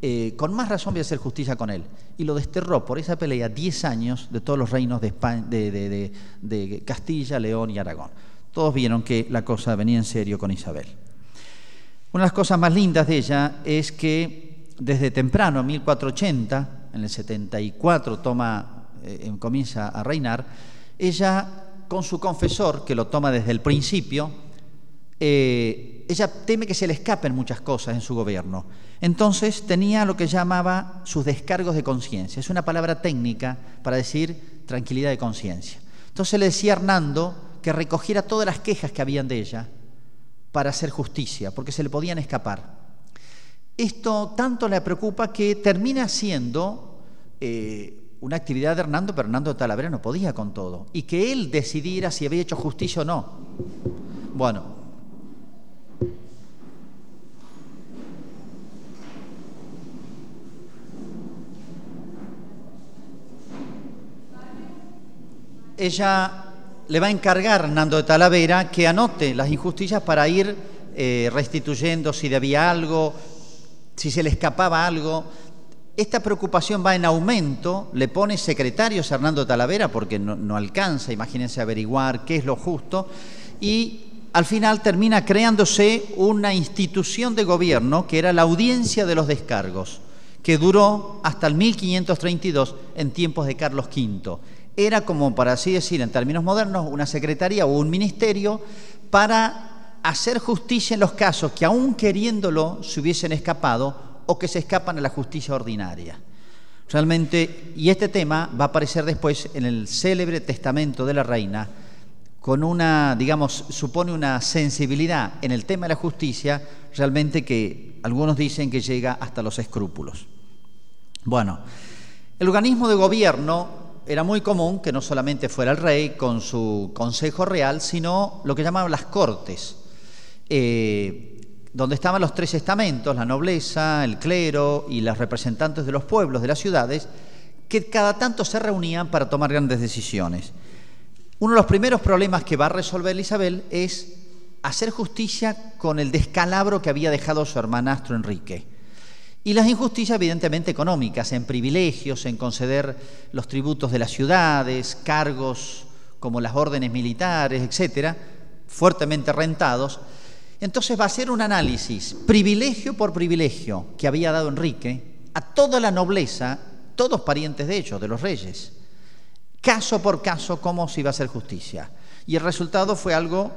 eh, con más razón voy a hacer justicia con él. Y lo desterró por esa pelea 10 años de todos los reinos de, de, Castilla, León y Aragón. Todos vieron que la cosa venía en serio con Isabel. Una de las cosas más lindas de ella es que desde temprano, en 1480, en el 74, toma eh, comienza a reinar, ella con su confesor, que lo toma desde el principio, eh, ella teme que se le escapen muchas cosas en su gobierno. Entonces tenía lo que llamaba sus descargos de conciencia. Es una palabra técnica para decir tranquilidad de conciencia. Entonces le decía a Hernando que recogiera todas las quejas que habían de ella para hacer justicia, porque se le podían escapar. Esto tanto le preocupa que termina siendo eh, una actividad de Hernando, pero Hernando de Talavera no podía con todo. Y que él decidiera si había hecho justicia o no. Bueno. Ella le va a encargar a Hernando de Talavera que anote las injusticias para ir eh, restituyendo si debía algo, si se le escapaba algo. Esta preocupación va en aumento, le pone secretarios a Hernando Talavera porque no, no alcanza, imagínense, averiguar qué es lo justo, y al final termina creándose una institución de gobierno que era la audiencia de los descargos, que duró hasta el 1532 en tiempos de Carlos V. Era como, para así decir, en términos modernos, una secretaría o un ministerio para hacer justicia en los casos que aún queriéndolo se hubiesen escapado o que se escapan a la justicia ordinaria. Realmente, y este tema va a aparecer después en el célebre testamento de la reina, con una, digamos, supone una sensibilidad en el tema de la justicia, realmente que algunos dicen que llega hasta los escrúpulos. Bueno, el organismo de gobierno era muy común que no solamente fuera el rey con su consejo real, sino lo que llamaban las cortes. Eh, donde estaban los tres estamentos, la nobleza, el clero y los representantes de los pueblos, de las ciudades, que cada tanto se reunían para tomar grandes decisiones. Uno de los primeros problemas que va a resolver Isabel es hacer justicia con el descalabro que había dejado su hermanastro Enrique. Y las injusticias evidentemente económicas, en privilegios, en conceder los tributos de las ciudades, cargos como las órdenes militares, etcétera, fuertemente rentados, entonces va a ser un análisis, privilegio por privilegio, que había dado Enrique a toda la nobleza, todos parientes de ellos, de los reyes, caso por caso, cómo se iba a hacer justicia. Y el resultado fue algo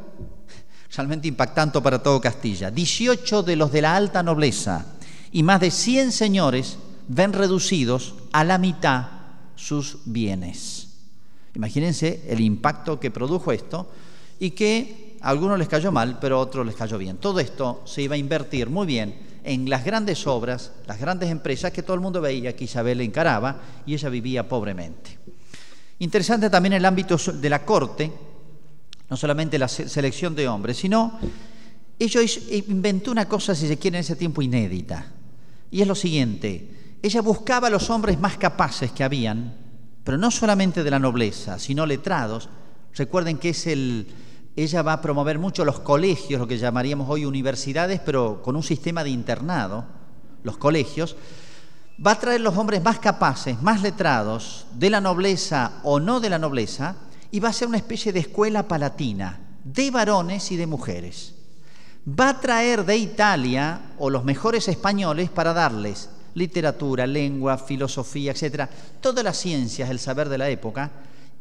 realmente impactante para todo Castilla. 18 de los de la alta nobleza y más de 100 señores ven reducidos a la mitad sus bienes. Imagínense el impacto que produjo esto y que a algunos les cayó mal, pero a otros les cayó bien. Todo esto se iba a invertir muy bien en las grandes obras, las grandes empresas que todo el mundo veía que Isabel encaraba y ella vivía pobremente. Interesante también el ámbito de la corte, no solamente la selección de hombres, sino ella inventó una cosa, si se quiere, en ese tiempo inédita. Y es lo siguiente, ella buscaba a los hombres más capaces que habían, pero no solamente de la nobleza, sino letrados. Recuerden que es el, ella va a promover mucho los colegios, lo que llamaríamos hoy universidades, pero con un sistema de internado, los colegios, va a traer los hombres más capaces, más letrados, de la nobleza o no de la nobleza, y va a ser una especie de escuela palatina, de varones y de mujeres. Va a traer de Italia o los mejores españoles para darles literatura, lengua, filosofía, etcétera, todas las ciencias, el saber de la época,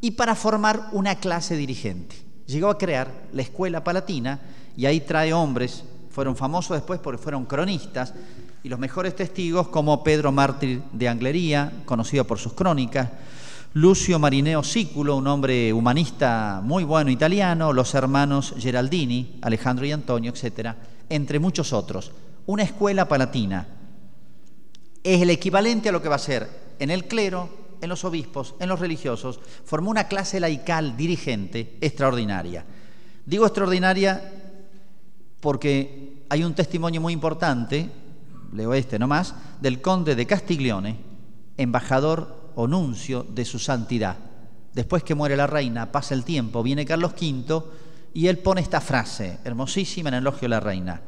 y para formar una clase dirigente llegó a crear la Escuela Palatina y ahí trae hombres, fueron famosos después porque fueron cronistas, y los mejores testigos como Pedro Mártir de Anglería, conocido por sus crónicas, Lucio Marineo Sículo, un hombre humanista muy bueno italiano, los hermanos Geraldini, Alejandro y Antonio, etcétera, entre muchos otros. Una escuela palatina es el equivalente a lo que va a ser en el clero en los obispos, en los religiosos, formó una clase laical dirigente extraordinaria. Digo extraordinaria porque hay un testimonio muy importante, leo este nomás, del conde de Castiglione, embajador o nuncio de su santidad. Después que muere la reina, pasa el tiempo, viene Carlos V y él pone esta frase, hermosísima en elogio a la reina.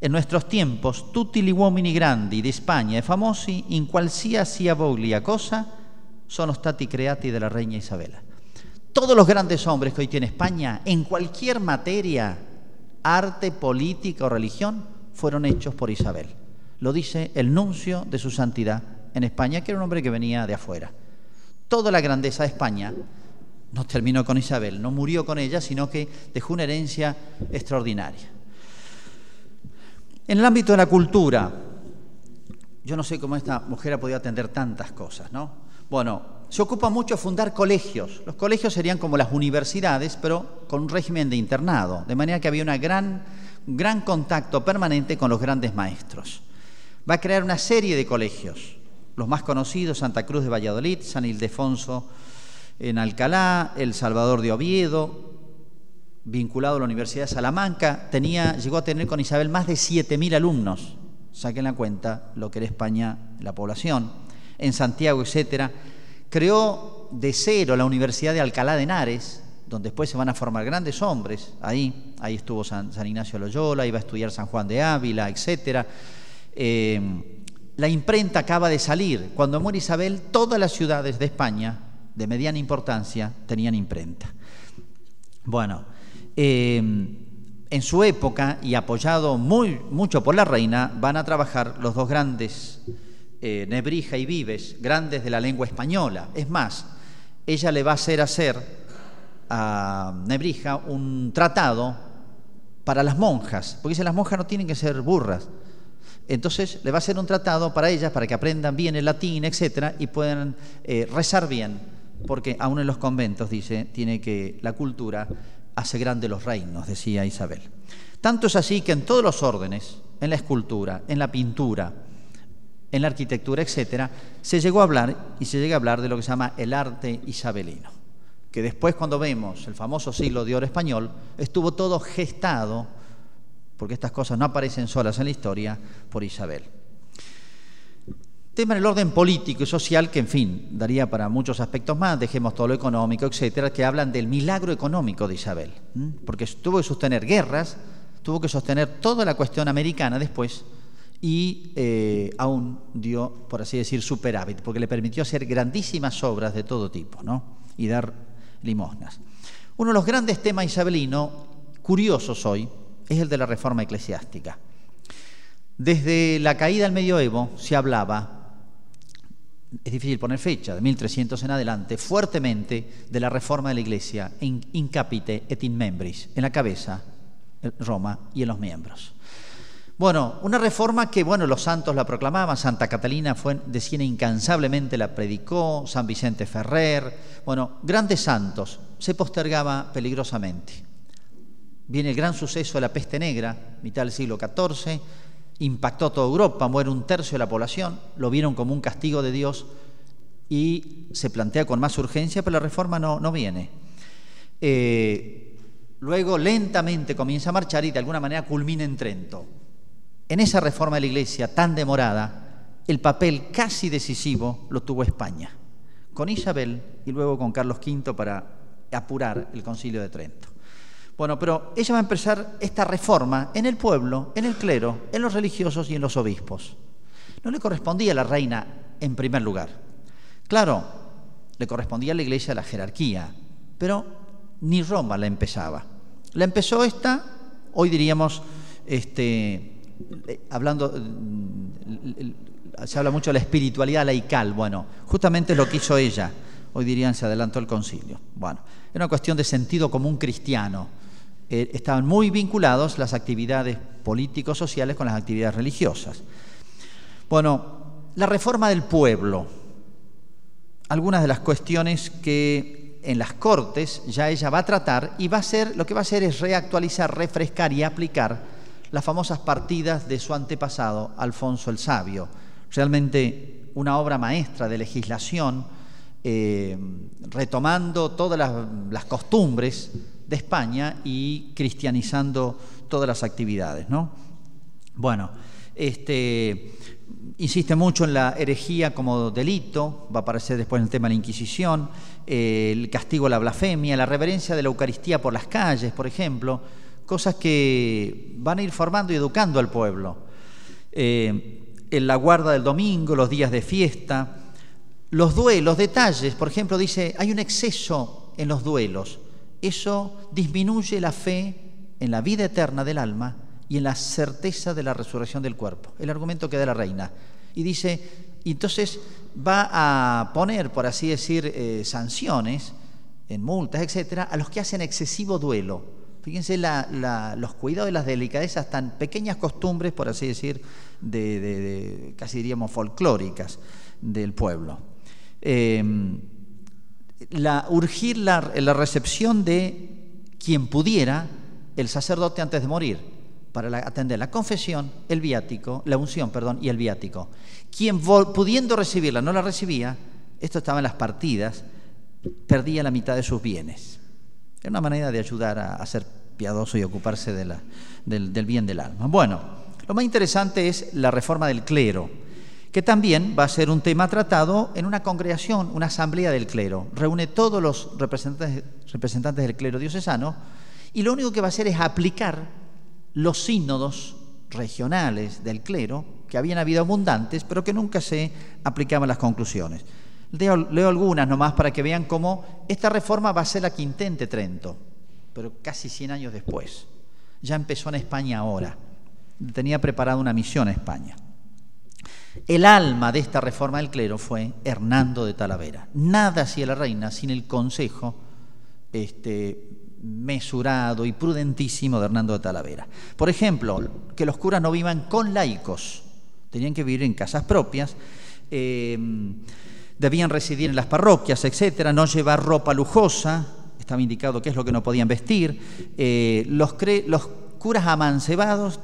En nuestros tiempos, tutti gli uomini grandi di Spagna e famosi, in qualsiasi voglia cosa, son stati creati de la reina Isabela. Todos los grandes hombres que hoy tiene España, en cualquier materia, arte, política o religión, fueron hechos por Isabel. Lo dice el nuncio de su santidad en España, que era un hombre que venía de afuera. Toda la grandeza de España no terminó con Isabel, no murió con ella, sino que dejó una herencia extraordinaria. En el ámbito de la cultura, yo no sé cómo esta mujer ha podido atender tantas cosas, ¿no? Bueno, se ocupa mucho fundar colegios. Los colegios serían como las universidades, pero con un régimen de internado, de manera que había un gran, gran contacto permanente con los grandes maestros. Va a crear una serie de colegios, los más conocidos, Santa Cruz de Valladolid, San Ildefonso en Alcalá, El Salvador de Oviedo, vinculado a la Universidad de Salamanca, tenía, llegó a tener con Isabel más de 7.000 alumnos. Saquen la cuenta lo que era España, la población en Santiago, etcétera, creó de cero la Universidad de Alcalá de Henares, donde después se van a formar grandes hombres, ahí, ahí estuvo San, Ignacio Loyola, iba a estudiar San Juan de Ávila, etcétera. Eh, la imprenta acaba de salir. Cuando muere Isabel, todas las ciudades de España, de mediana importancia, tenían imprenta. Bueno, eh, en su época, y apoyado muy, mucho por la reina, van a trabajar los dos grandes, eh, Nebrija y Vives, grandes de la lengua española. Es más, ella le va a hacer hacer a Nebrija un tratado para las monjas, porque dice las monjas no tienen que ser burras. Entonces le va a hacer un tratado para ellas, para que aprendan bien el latín, etcétera, y puedan eh, rezar bien, porque aún en los conventos, dice, tiene que la cultura hace grande los reinos, decía Isabel. Tanto es así que en todos los órdenes, en la escultura, en la pintura, en la arquitectura, etcétera, se llegó a hablar y se llega a hablar de lo que se llama el arte isabelino, que después cuando vemos el famoso siglo de oro español, estuvo todo gestado, porque estas cosas no aparecen solas en la historia, por Isabel. Tema en el orden político y social que, en fin, daría para muchos aspectos más, dejemos todo lo económico, etcétera, que hablan del milagro económico de Isabel, porque tuvo que sostener guerras, tuvo que sostener toda la cuestión americana después, y eh, aún dio, por así decir, superávit, porque le permitió hacer grandísimas obras de todo tipo ¿no? y dar limosnas. Uno de los grandes temas isabelinos, curiosos hoy, es el de la reforma eclesiástica. Desde la caída del medioevo se hablaba, es difícil poner fecha, de 1300 en adelante, fuertemente de la reforma de la Iglesia in, in capite et in membris, en la cabeza, Roma y en los miembros. Bueno, una reforma que, bueno, los santos la proclamaban, Santa Catalina fue, de Siena incansablemente la predicó, San Vicente Ferrer, bueno, grandes santos, se postergaba peligrosamente. Viene el gran suceso de la peste negra, mitad del siglo XIV, impactó toda Europa, muere un tercio de la población, lo vieron como un castigo de Dios y se plantea con más urgencia, pero la reforma no, no viene. Eh, luego lentamente comienza a marchar y de alguna manera culmina en Trento en esa reforma de la Iglesia tan demorada, el papel casi decisivo lo tuvo España, con Isabel y luego con Carlos V para apurar el concilio de Trento. Bueno, pero ella va a empezar esta reforma en el pueblo, en el clero, en los religiosos y en los obispos. No le correspondía a la reina en primer lugar. Claro, le correspondía a la iglesia la jerarquía, pero ni Roma la empezaba. La empezó esta, hoy diríamos, este, hablando, mm, se habla mucho de la espiritualidad laical, bueno, justamente lo que hizo ella, hoy dirían se adelantó el concilio. Bueno, era una cuestión de sentido común cristiano. Eh, estaban muy vinculados las actividades políticos sociales con las actividades religiosas. Bueno, la reforma del pueblo, algunas de las cuestiones que en las cortes ya ella va a tratar y va a hacer, lo que va a hacer es reactualizar, refrescar y aplicar las famosas partidas de su antepasado, Alfonso el Sabio. Realmente una obra maestra de legislación, eh, retomando todas las, costumbres de España y cristianizando todas las actividades. ¿no? Bueno, este, insiste mucho en la herejía como delito, va a aparecer después en el tema de la Inquisición, eh, el castigo a la blasfemia, la reverencia de la Eucaristía por las calles, por ejemplo, cosas que van a ir formando y educando al pueblo. Eh, en la guarda del domingo, los días de fiesta, los duelos, detalles, por ejemplo, dice, hay un exceso en los duelos. Eso disminuye la fe en la vida eterna del alma y en la certeza de la resurrección del cuerpo. El argumento que da la reina. Y dice, entonces va a poner, por así decir, eh, sanciones en multas, etcétera, a los que hacen excesivo duelo. Fíjense los cuidados y las delicadezas tan pequeñas costumbres, por así decir, de, casi diríamos folclóricas del pueblo. Em, la, urgir la, recepción de quien pudiera, el sacerdote antes de morir, para atender la confesión, el viático, la unción, perdón, y el viático. Quien pudiendo recibirla no la recibía, esto estaba en las partidas, perdía la mitad de sus bienes. Era una manera de ayudar a, ser piadoso y ocuparse del bien del alma. Bueno, lo más interesante es la reforma del clero, que también va a ser un tema tratado en una congregación, una asamblea del clero. Reúne todos los representantes, representantes del clero diocesano y lo único que va a hacer es aplicar los sínodos regionales del clero que habían habido abundantes, pero que nunca se aplicaban las conclusiones. Leo, leo, algunas nomás para que vean cómo esta reforma va a ser la que intente Trento, pero casi 100 años después. Ya empezó en España ahora. Tenía preparada una misión a España. El alma de esta reforma del clero fue Hernando de Talavera. Nada hacía la reina sin el consejo este, mesurado y prudentísimo de Hernando de Talavera. Por ejemplo, que los curas no vivan con laicos, tenían que vivir en casas propias, eh, debían residir en las parroquias, etcétera, no llevar ropa lujosa, estaba indicado qué es lo que no podían vestir, eh, los, curas amancebados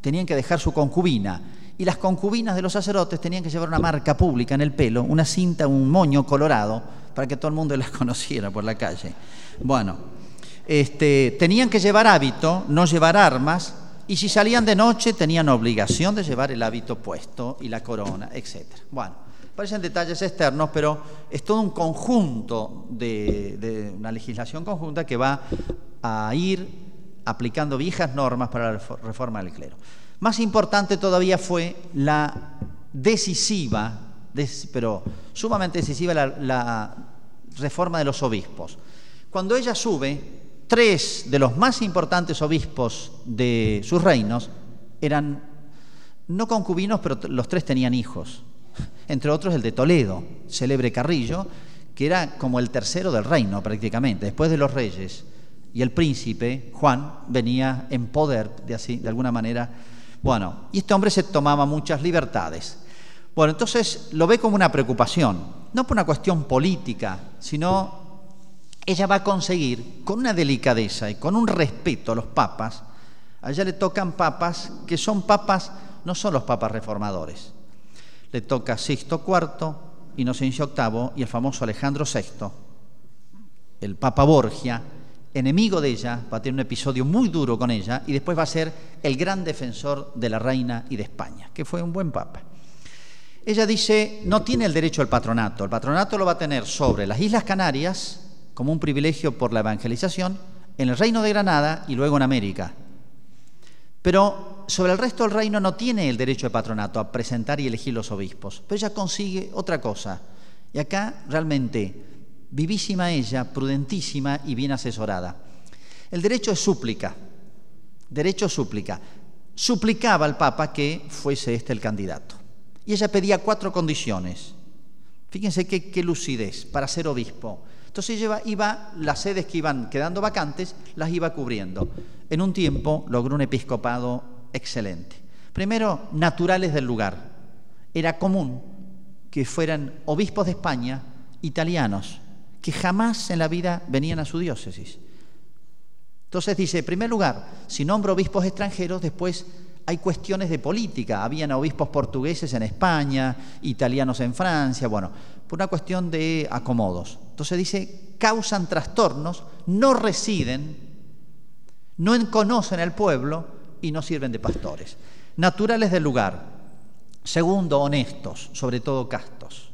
tenían que dejar su concubina, y las concubinas de los sacerdotes tenían que llevar una marca pública en el pelo, una cinta, un moño colorado, para que todo el mundo las conociera por la calle. Bueno, este, tenían que llevar hábito, no llevar armas, y si salían de noche tenían obligación de llevar el hábito puesto y la corona, etc. Bueno, parecen detalles externos, pero es todo un conjunto de, una legislación conjunta que va a ir aplicando viejas normas para la reforma del clero. Más importante todavía fue la decisiva, pero sumamente decisiva, la, la reforma de los obispos. Cuando ella sube, tres de los más importantes obispos de sus reinos eran no concubinos, pero los tres tenían hijos. Entre otros el de Toledo, célebre Carrillo, que era como el tercero del reino prácticamente, después de los reyes. Y el príncipe, Juan, venía en poder, de, así, de alguna manera. Bueno, y este hombre se tomaba muchas libertades. Bueno, entonces lo ve como una preocupación, no por una cuestión política, sino ella va a conseguir, con una delicadeza y con un respeto a los papas, a ella le tocan papas que son papas, no son los papas reformadores. Le toca Sixto IV, Inocencio VIII y el famoso Alejandro VI, el Papa Borgia, enemigo de ella, va a tener un episodio muy duro con ella y después va a ser el gran defensor de la reina y de España, que fue un buen papa. Ella dice, no tiene el derecho al patronato, el patronato lo va a tener sobre las Islas Canarias, como un privilegio por la evangelización en el reino de Granada y luego en América. Pero sobre el resto del reino no tiene el derecho de patronato a presentar y elegir los obispos. Pero ella consigue otra cosa. Y acá realmente, vivísima ella, prudentísima y bien asesorada. El derecho es súplica. Derecho súplica. Suplicaba al Papa que fuese este el candidato. Y ella pedía cuatro condiciones. Fíjense qué, qué lucidez para ser obispo. Entonces iba, iba, las sedes que iban quedando vacantes, las iba cubriendo. En un tiempo logró un episcopado excelente. Primero, naturales del lugar. Era común que fueran obispos de España italianos, que jamás en la vida venían a su diócesis. Entonces dice, en primer lugar, si nombro obispos extranjeros, después hay cuestiones de política. Habían obispos portugueses en España, italianos en Francia, bueno, por una cuestión de acomodos. Entonces dice, causan trastornos, no residen, no conocen el pueblo y no sirven de pastores. Naturales del lugar. Segundo, honestos, sobre todo castos,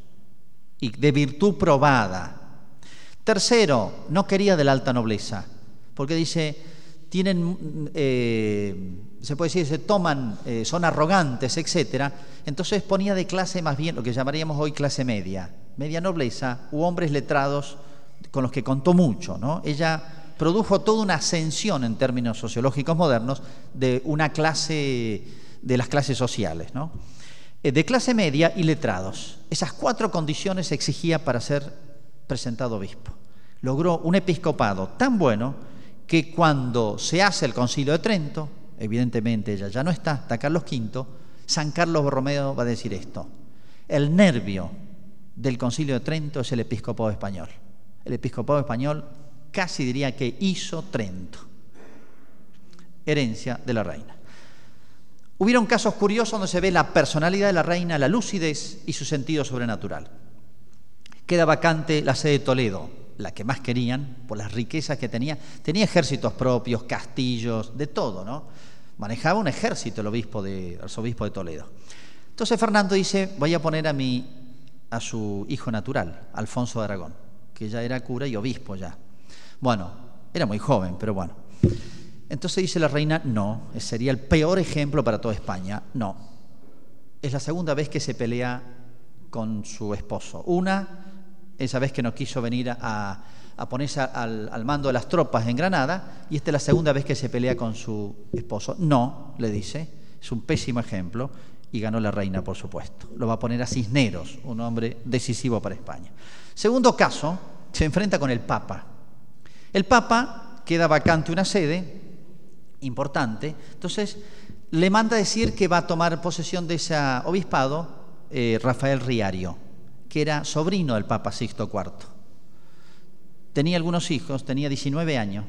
y de virtud probada. Tercero, no quería de la alta nobleza, porque dice, tienen, eh, se puede decir, se toman, eh, son arrogantes, etcétera. Entonces ponía de clase más bien lo que llamaríamos hoy clase media media nobleza u hombres letrados con los que contó mucho. ¿no? Ella produjo toda una ascensión en términos sociológicos modernos de una clase, de las clases sociales, ¿no? Eh, de clase media y letrados. Esas cuatro condiciones exigía para ser presentado obispo. Logró un episcopado tan bueno que cuando se hace el concilio de Trento, evidentemente ella ya no está, está Carlos V, San Carlos Borromeo va a decir esto, el nervio del Concilio de Trento es el episcopado español. El episcopado español casi diría que hizo Trento, herencia de la reina. Hubieron casos curiosos donde se ve la personalidad de la reina, la lucidez y su sentido sobrenatural. Queda vacante la sede de Toledo, la que más querían por las riquezas que tenía. Tenía ejércitos propios, castillos, de todo, ¿no? Manejaba un ejército el obispo de, arzobispo de Toledo. Entonces Fernando dice, voy a poner a mi a su hijo natural, Alfonso de Aragón, que ya era cura y obispo ya. Bueno, era muy joven, pero bueno. Entonces dice la reina, no, sería el peor ejemplo para toda España, no. es la segunda vez que se pelea con su esposo. Una, esa vez que no quiso venir a, ponerse al, al, mando de las tropas en Granada, y esta es la segunda vez que se pelea con su esposo. No, le dice, es un pésimo ejemplo, y ganó la reina, por supuesto. Lo va a poner a Cisneros, un hombre decisivo para España. Segundo caso, se enfrenta con el Papa. El Papa queda vacante una sede importante, entonces le manda decir que va a tomar posesión de ese obispado eh, Rafael Riario, que era sobrino del Papa Sixto IV. Tenía algunos hijos, tenía 19 años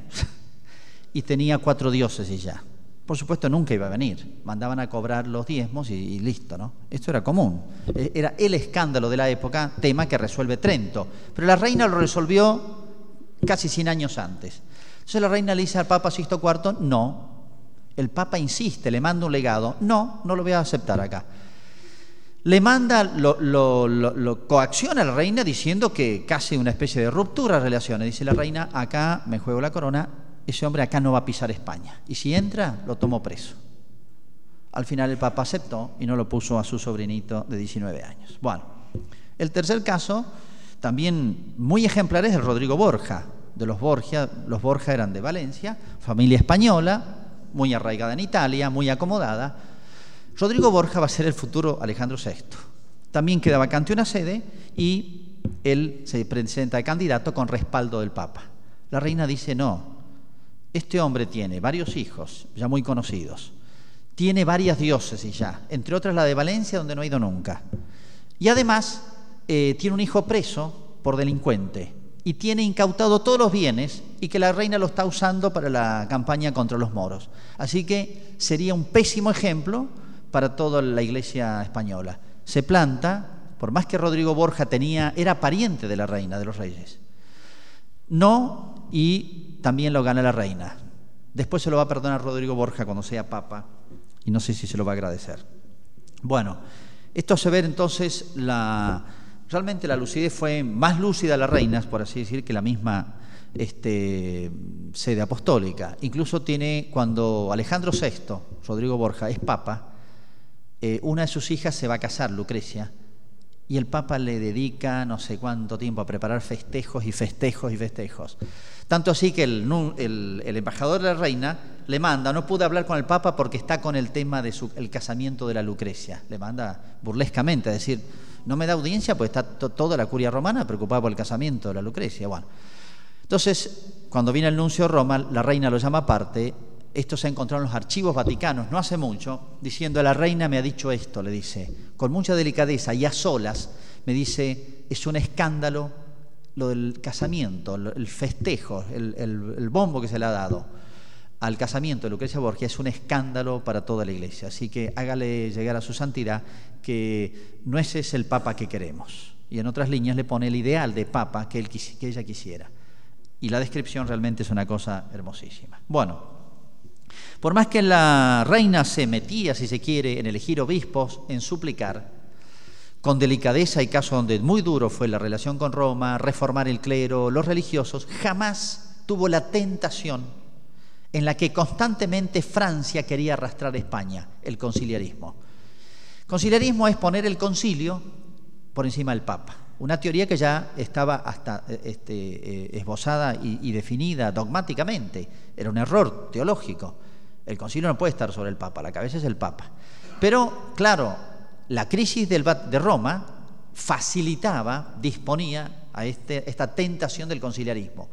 y tenía cuatro diócesis ya. Por supuesto, nunca iba a venir. Mandaban a cobrar los diezmos y, listo, ¿no? Esto era común. E, era el escándalo de la época, tema que resuelve Trento. Pero la reina lo resolvió casi 100 años antes. Entonces la reina le dice al Papa Sixto IV, no. El Papa insiste, le manda un legado. No, no lo voy a aceptar acá. Le manda, lo, coacciona la reina diciendo que casi una especie de ruptura de relaciones. Dice la reina, acá me juego la corona, ese hombre acá no va a pisar España. Y si entra, lo tomo preso. Al final el Papa aceptó y no lo puso a su sobrinito de 19 años. Bueno, el tercer caso, también muy ejemplar, es el Rodrigo Borja. De los Borgia, los Borja eran de Valencia, familia española, muy arraigada en Italia, muy acomodada. Rodrigo Borja va a ser el futuro Alejandro VI. También queda vacante una sede y él se presenta de candidato con respaldo del Papa. La reina dice no, este hombre tiene varios hijos, ya muy conocidos. Tiene varias diócesis ya, entre otras la de Valencia, donde no ha ido nunca. Y además eh, tiene un hijo preso por delincuente y tiene incautado todos los bienes y que la reina lo está usando para la campaña contra los moros. Así que sería un pésimo ejemplo para toda la iglesia española. Se planta, por más que Rodrigo Borja tenía, era pariente de la reina, de los reyes. No, y también lo gana la reina. Después se lo va a perdonar Rodrigo Borja cuando sea papa y no sé si se lo va a agradecer. Bueno, esto hace ver entonces la... Realmente la lucidez fue más lúcida la reina, por así decir, que la misma este, sede apostólica. Incluso tiene, cuando Alejandro VI, Rodrigo Borja, es papa, eh, una de sus hijas se va a casar, Lucrecia, y el Papa le dedica no sé cuánto tiempo a preparar festejos y festejos y festejos. Tanto así que el, embajador de la reina le manda, no pude hablar con el Papa porque está con el tema del el casamiento de la Lucrecia. Le manda burlescamente a decir, no me da audiencia pues está toda la curia romana preocupada por el casamiento de la Lucrecia. Bueno, entonces, cuando viene el nuncio a Roma, la reina lo llama aparte. Esto se ha encontrado en los archivos vaticanos no hace mucho, diciendo, la reina me ha dicho esto, le dice, con mucha delicadeza y a solas, me dice, es un escándalo lo del casamiento, el festejo, el, bombo que se le ha dado al casamiento de Lucrecia Borgia es un escándalo para toda la iglesia. Así que hágale llegar a su santidad que no ese es el papa que queremos. Y en otras líneas le pone el ideal de papa que, él, que ella quisiera. Y la descripción realmente es una cosa hermosísima. Bueno, por más que la reina se metía, si se quiere, en elegir obispos, en suplicar, con delicadeza y caso donde muy duro fue la relación con Roma, reformar el clero, los religiosos, jamás tuvo la tentación en la que constantemente Francia quería arrastrar a España, el conciliarismo. Conciliarismo es poner el concilio por encima del Papa, una teoría que ya estaba hasta este, eh, esbozada y, y definida dogmáticamente, era un error teológico. El concilio no puede estar sobre el Papa, la cabeza es el Papa. Pero, claro, la crisis del, de Roma facilitaba, disponía a este, esta tentación del conciliarismo.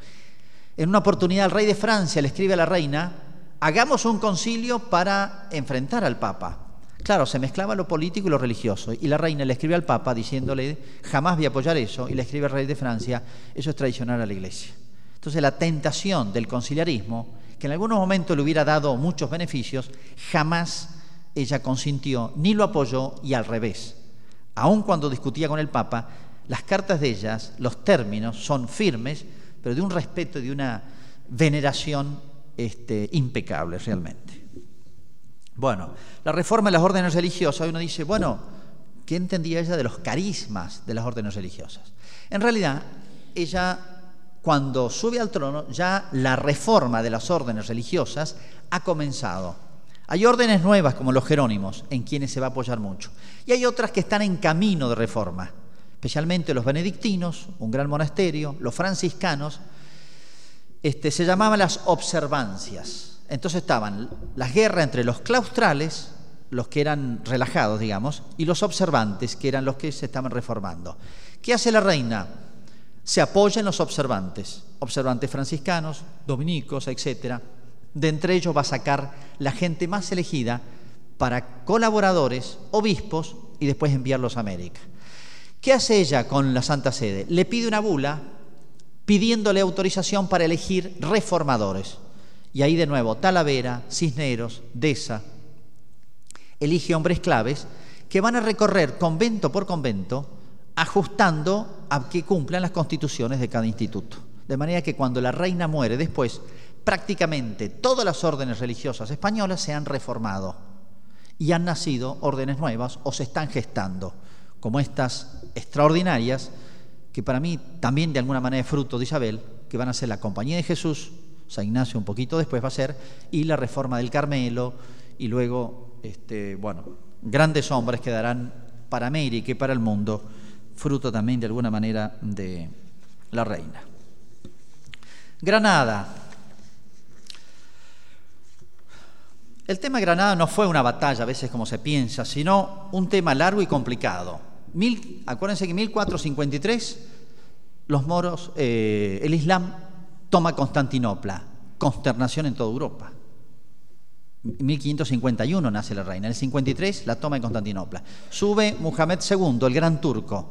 En una oportunidad el rey de Francia le escribe a la reina, hagamos un concilio para enfrentar al Papa. Claro, se mezclaba lo político y lo religioso. Y la reina le escribe al Papa diciéndole, jamás voy a apoyar eso. Y le escribe al rey de Francia, eso es traicionar a la iglesia. Entonces la tentación del conciliarismo, que en algunos momentos le hubiera dado muchos beneficios, jamás ella consintió ni lo apoyó y al revés. Aun cuando discutía con el Papa, las cartas de ellas, los términos son firmes, pero de un respeto y de una veneración este, impecable realmente. Bueno, la reforma de las órdenes religiosas, uno dice, bueno, ¿qué entendía ella de los carismas de las órdenes religiosas? En realidad, ella, cuando sube al trono, ya la reforma de las órdenes religiosas ha comenzado Hay órdenes nuevas como los jerónimos, en quienes se va a apoyar mucho. Y hay otras que están en camino de reforma, especialmente los benedictinos, un gran monasterio, los franciscanos, este, se llamaban las observancias. Entonces estaban las guerras entre los claustrales, los que eran relajados, digamos, y los observantes, que eran los que se estaban reformando. ¿Qué hace la reina? Se apoya en los observantes, observantes franciscanos, dominicos, etc. De entre ellos va a sacar la gente más elegida para colaboradores, obispos y después enviarlos a América. ¿Qué hace ella con la Santa Sede? Le pide una bula pidiéndole autorización para elegir reformadores. Y ahí de nuevo, Talavera, Cisneros, Deza, elige hombres claves que van a recorrer convento por convento, ajustando a que cumplan las constituciones de cada instituto. De manera que cuando la reina muere después, prácticamente todas las órdenes religiosas españolas se han reformado y han nacido órdenes nuevas o se están gestando, como estas extraordinarias que para mí también de alguna manera es fruto de Isabel, que van a ser la Compañía de Jesús, San Ignacio un poquito después va a ser, y la Reforma del Carmelo, y luego, este, bueno, grandes hombres que darán para América y para el mundo, fruto también de alguna manera de la reina. Granada. El tema Granada no fue una batalla, a veces como se piensa, sino un tema largo y complicado acuérdense que en 1453 los moros, eh, el Islam toma Constantinopla, consternación en toda Europa. En 1551 nace la reina, en el 53 la toma de Constantinopla. Sube Muhammad II, el gran turco.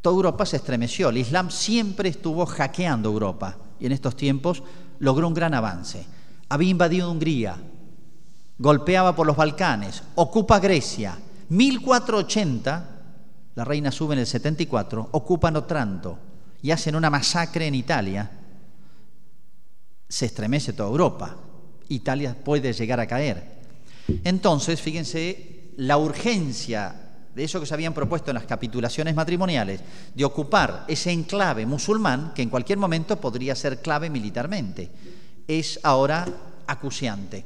Toda Europa se estremeció, el Islam siempre estuvo hackeando Europa y en estos tiempos logró un gran avance. Había invadido Hungría, golpeaba por los Balcanes, ocupa Grecia. 1480 la reina sube en el 74, ocupan Otranto y hacen una masacre en Italia, se estremece toda Europa. Italia puede llegar a caer. Entonces, fíjense la urgencia de eso que se habían propuesto en las capitulaciones matrimoniales, de ocupar ese enclave musulmán que en cualquier momento podría ser clave militarmente, es ahora acuciante.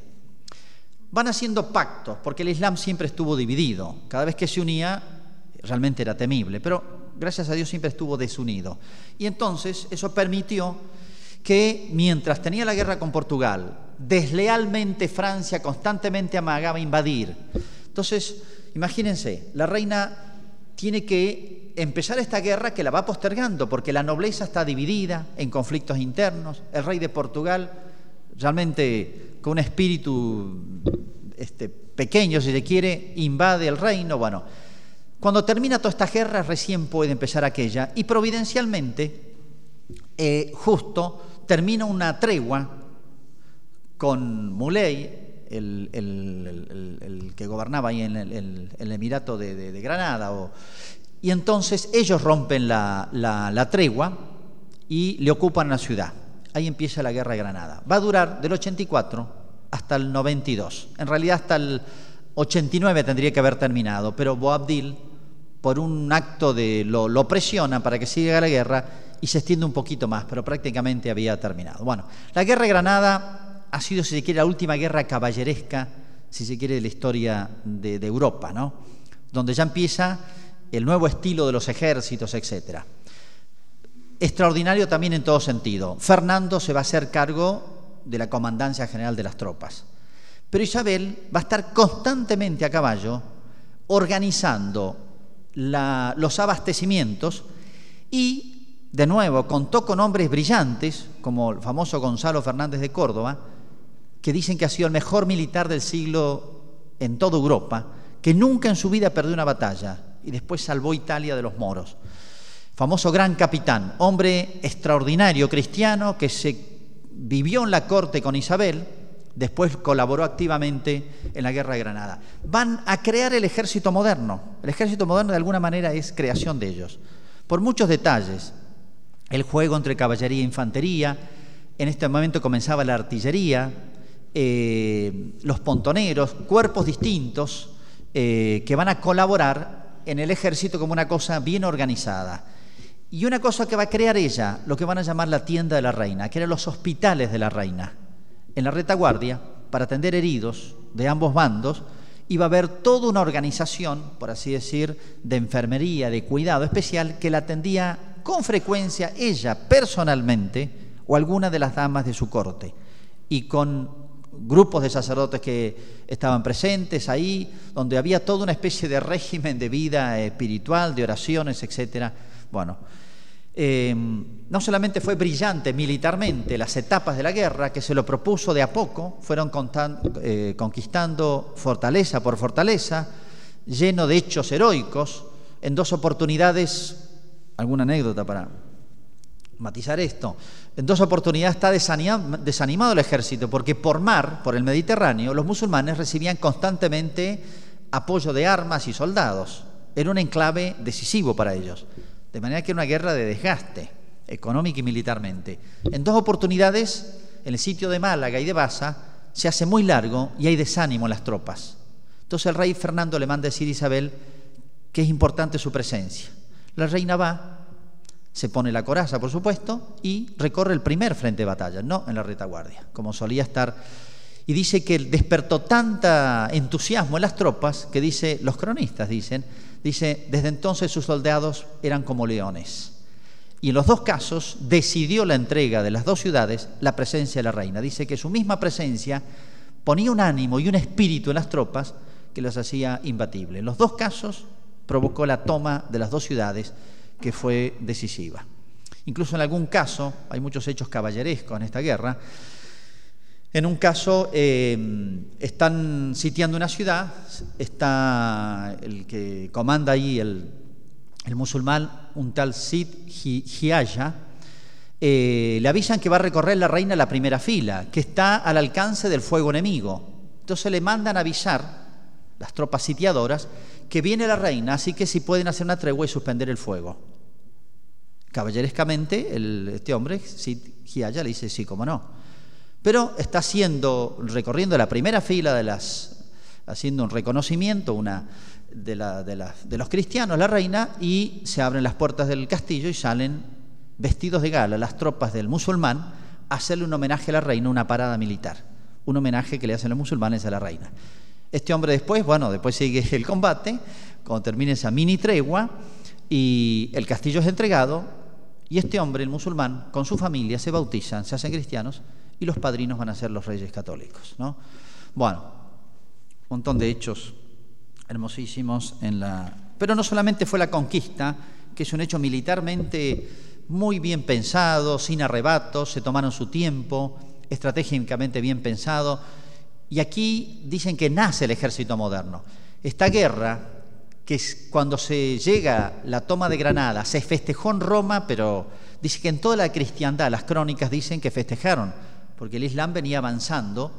Van haciendo pactos, porque el Islam siempre estuvo dividido. Cada vez que se unía, realmente era temible, pero gracias a Dios siempre estuvo desunido. Y entonces eso permitió que mientras tenía la guerra con Portugal, deslealmente Francia constantemente amagaba invadir. Entonces, imagínense, la reina tiene que empezar esta guerra que la va postergando, porque la nobleza está dividida en conflictos internos, el rey de Portugal realmente con un espíritu este, pequeño, si se quiere, invade el reino, bueno, cuando termina toda esta guerra, recién puede empezar aquella. Y providencialmente, eh, justo, termina una tregua con Muley, el, que gobernaba ahí en el, Emirato de, Granada. y entonces ellos rompen la, la tregua y le ocupan la ciudad. Ahí empieza la guerra de Granada. Va a durar del 84 hasta el 92. En realidad hasta el 89 tendría que haber terminado, pero Boabdil por un acto de lo, presiona para que siga la guerra y se extiende un poquito más, pero prácticamente había terminado. Bueno, la guerra de Granada ha sido, si se quiere, la última guerra caballeresca, si se quiere, de la historia de, de Europa, ¿no? Donde ya empieza el nuevo estilo de los ejércitos, etc. Extraordinario también en todo sentido. Fernando se va a hacer cargo de la comandancia general de las tropas. Pero Isabel va a estar constantemente a caballo organizando los abastecimientos y, de nuevo, contó con hombres brillantes, como el famoso Gonzalo Fernández de Córdoba, que dicen que ha sido el mejor militar del siglo en toda Europa, que nunca en su vida perdió una batalla y después salvó Italia de los moros. Famoso gran capitán, hombre extraordinario cristiano que se vivió en la corte con Isabel, Después colaboró activamente en la Guerra de Granada. Van a crear el ejército moderno. El ejército moderno de alguna manera es creación de ellos. Por muchos detalles. El juego entre caballería e infantería. En este momento comenzaba la artillería, eh, los pontoneros, cuerpos distintos eh, que van a colaborar en el ejército como una cosa bien organizada. Y una cosa que va a crear ella, lo que van a llamar la tienda de la reina, que eran los hospitales de la reina en la retaguardia para atender heridos de ambos bandos, iba a haber toda una organización, por así decir, de enfermería, de cuidado especial, que la atendía con frecuencia ella personalmente o alguna de las damas de su corte, y con grupos de sacerdotes que estaban presentes ahí, donde había toda una especie de régimen de vida espiritual, de oraciones, etc. Bueno, eh, no solamente fue brillante militarmente las etapas de la guerra, que se lo propuso de a poco, fueron eh, conquistando fortaleza por fortaleza, lleno de hechos heroicos, en dos oportunidades, alguna anécdota para matizar esto, en dos oportunidades está desanimado el ejército, porque por mar, por el Mediterráneo, los musulmanes recibían constantemente apoyo de armas y soldados. Era un enclave decisivo para ellos. De manera que era una guerra de desgaste, económica y militarmente. En dos oportunidades, en el sitio de Málaga y de Baza, se hace muy largo y hay desánimo en las tropas. Entonces el rey Fernando le manda a decir a Isabel que es importante su presencia. La reina va, se pone la coraza, por supuesto, y recorre el primer frente de batalla, no en la retaguardia, como solía estar. Y dice que despertó tanta entusiasmo en las tropas que dice, los cronistas dicen, dice, desde entonces sus soldados eran como leones. Y en los dos casos decidió la entrega de las dos ciudades la presencia de la reina. Dice que su misma presencia ponía un ánimo y un espíritu en las tropas que las hacía imbatibles. En los dos casos provocó la toma de las dos ciudades que fue decisiva. Incluso en algún caso, hay muchos hechos caballerescos en esta guerra, en un caso eh, están sitiando una ciudad, está el que comanda ahí el, musulmán, un tal Sid Hiaya, eh, le avisan que va a recorrer la reina la primera fila, que está al alcance del fuego enemigo. Entonces le mandan avisar, las tropas sitiadoras, que viene la reina, así que si pueden hacer una tregua y suspender el fuego. Caballerescamente, este hombre, Sid Hiaya, le dice, sí, cómo no. Pero está haciendo, recorriendo la primera fila de las, haciendo un reconocimiento de, de, los cristianos, la reina, y se abren las puertas del castillo y salen vestidos de gala las tropas del musulmán a hacerle un homenaje a la reina, una parada militar, un homenaje que le hacen los musulmanes a la reina. Este hombre después, bueno, después sigue el combate, cuando termine esa mini tregua, y el castillo es entregado, y este hombre, el musulmán, con su familia se bautizan, se hacen cristianos, y los padrinos van a ser los reyes católicos. ¿no? Bueno, un montón de hechos hermosísimos en la... Pero no solamente fue la conquista, que es un hecho militarmente muy bien pensado, sin arrebatos, se tomaron su tiempo, estratégicamente bien pensado, y aquí dicen que nace el ejército moderno. Esta guerra, que es cuando se llega la toma de Granada, se festejó en Roma, pero dice que en toda la cristiandad, las crónicas dicen que festejaron porque el Islam venía avanzando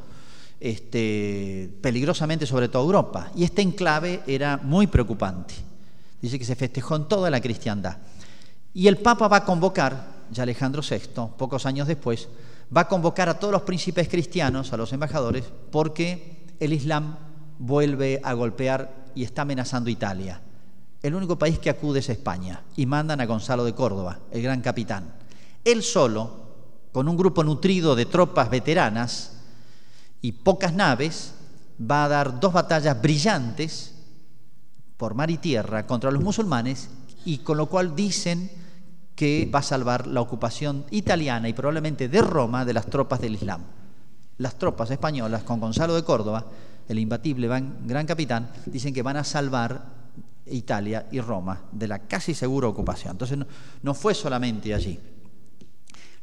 este, peligrosamente sobre toda Europa. Y este enclave era muy preocupante. Dice que se festejó en toda la cristiandad. Y el Papa va a convocar, ya Alejandro VI, pocos años después, va a convocar a todos los príncipes cristianos, a los embajadores, porque el Islam vuelve a golpear y está amenazando Italia. El único país que acude es España y mandan a Gonzalo de Córdoba, el gran capitán. Él solo, con un grupo nutrido de tropas veteranas y pocas naves, va a dar dos batallas brillantes por mar y tierra contra los musulmanes y con lo cual dicen que va a salvar la ocupación italiana y probablemente de Roma de las tropas del Islam. Las tropas españolas con Gonzalo de Córdoba, el imbatible gran capitán, dicen que van a salvar Italia y Roma de la casi segura ocupación. Entonces no, no fue solamente allí.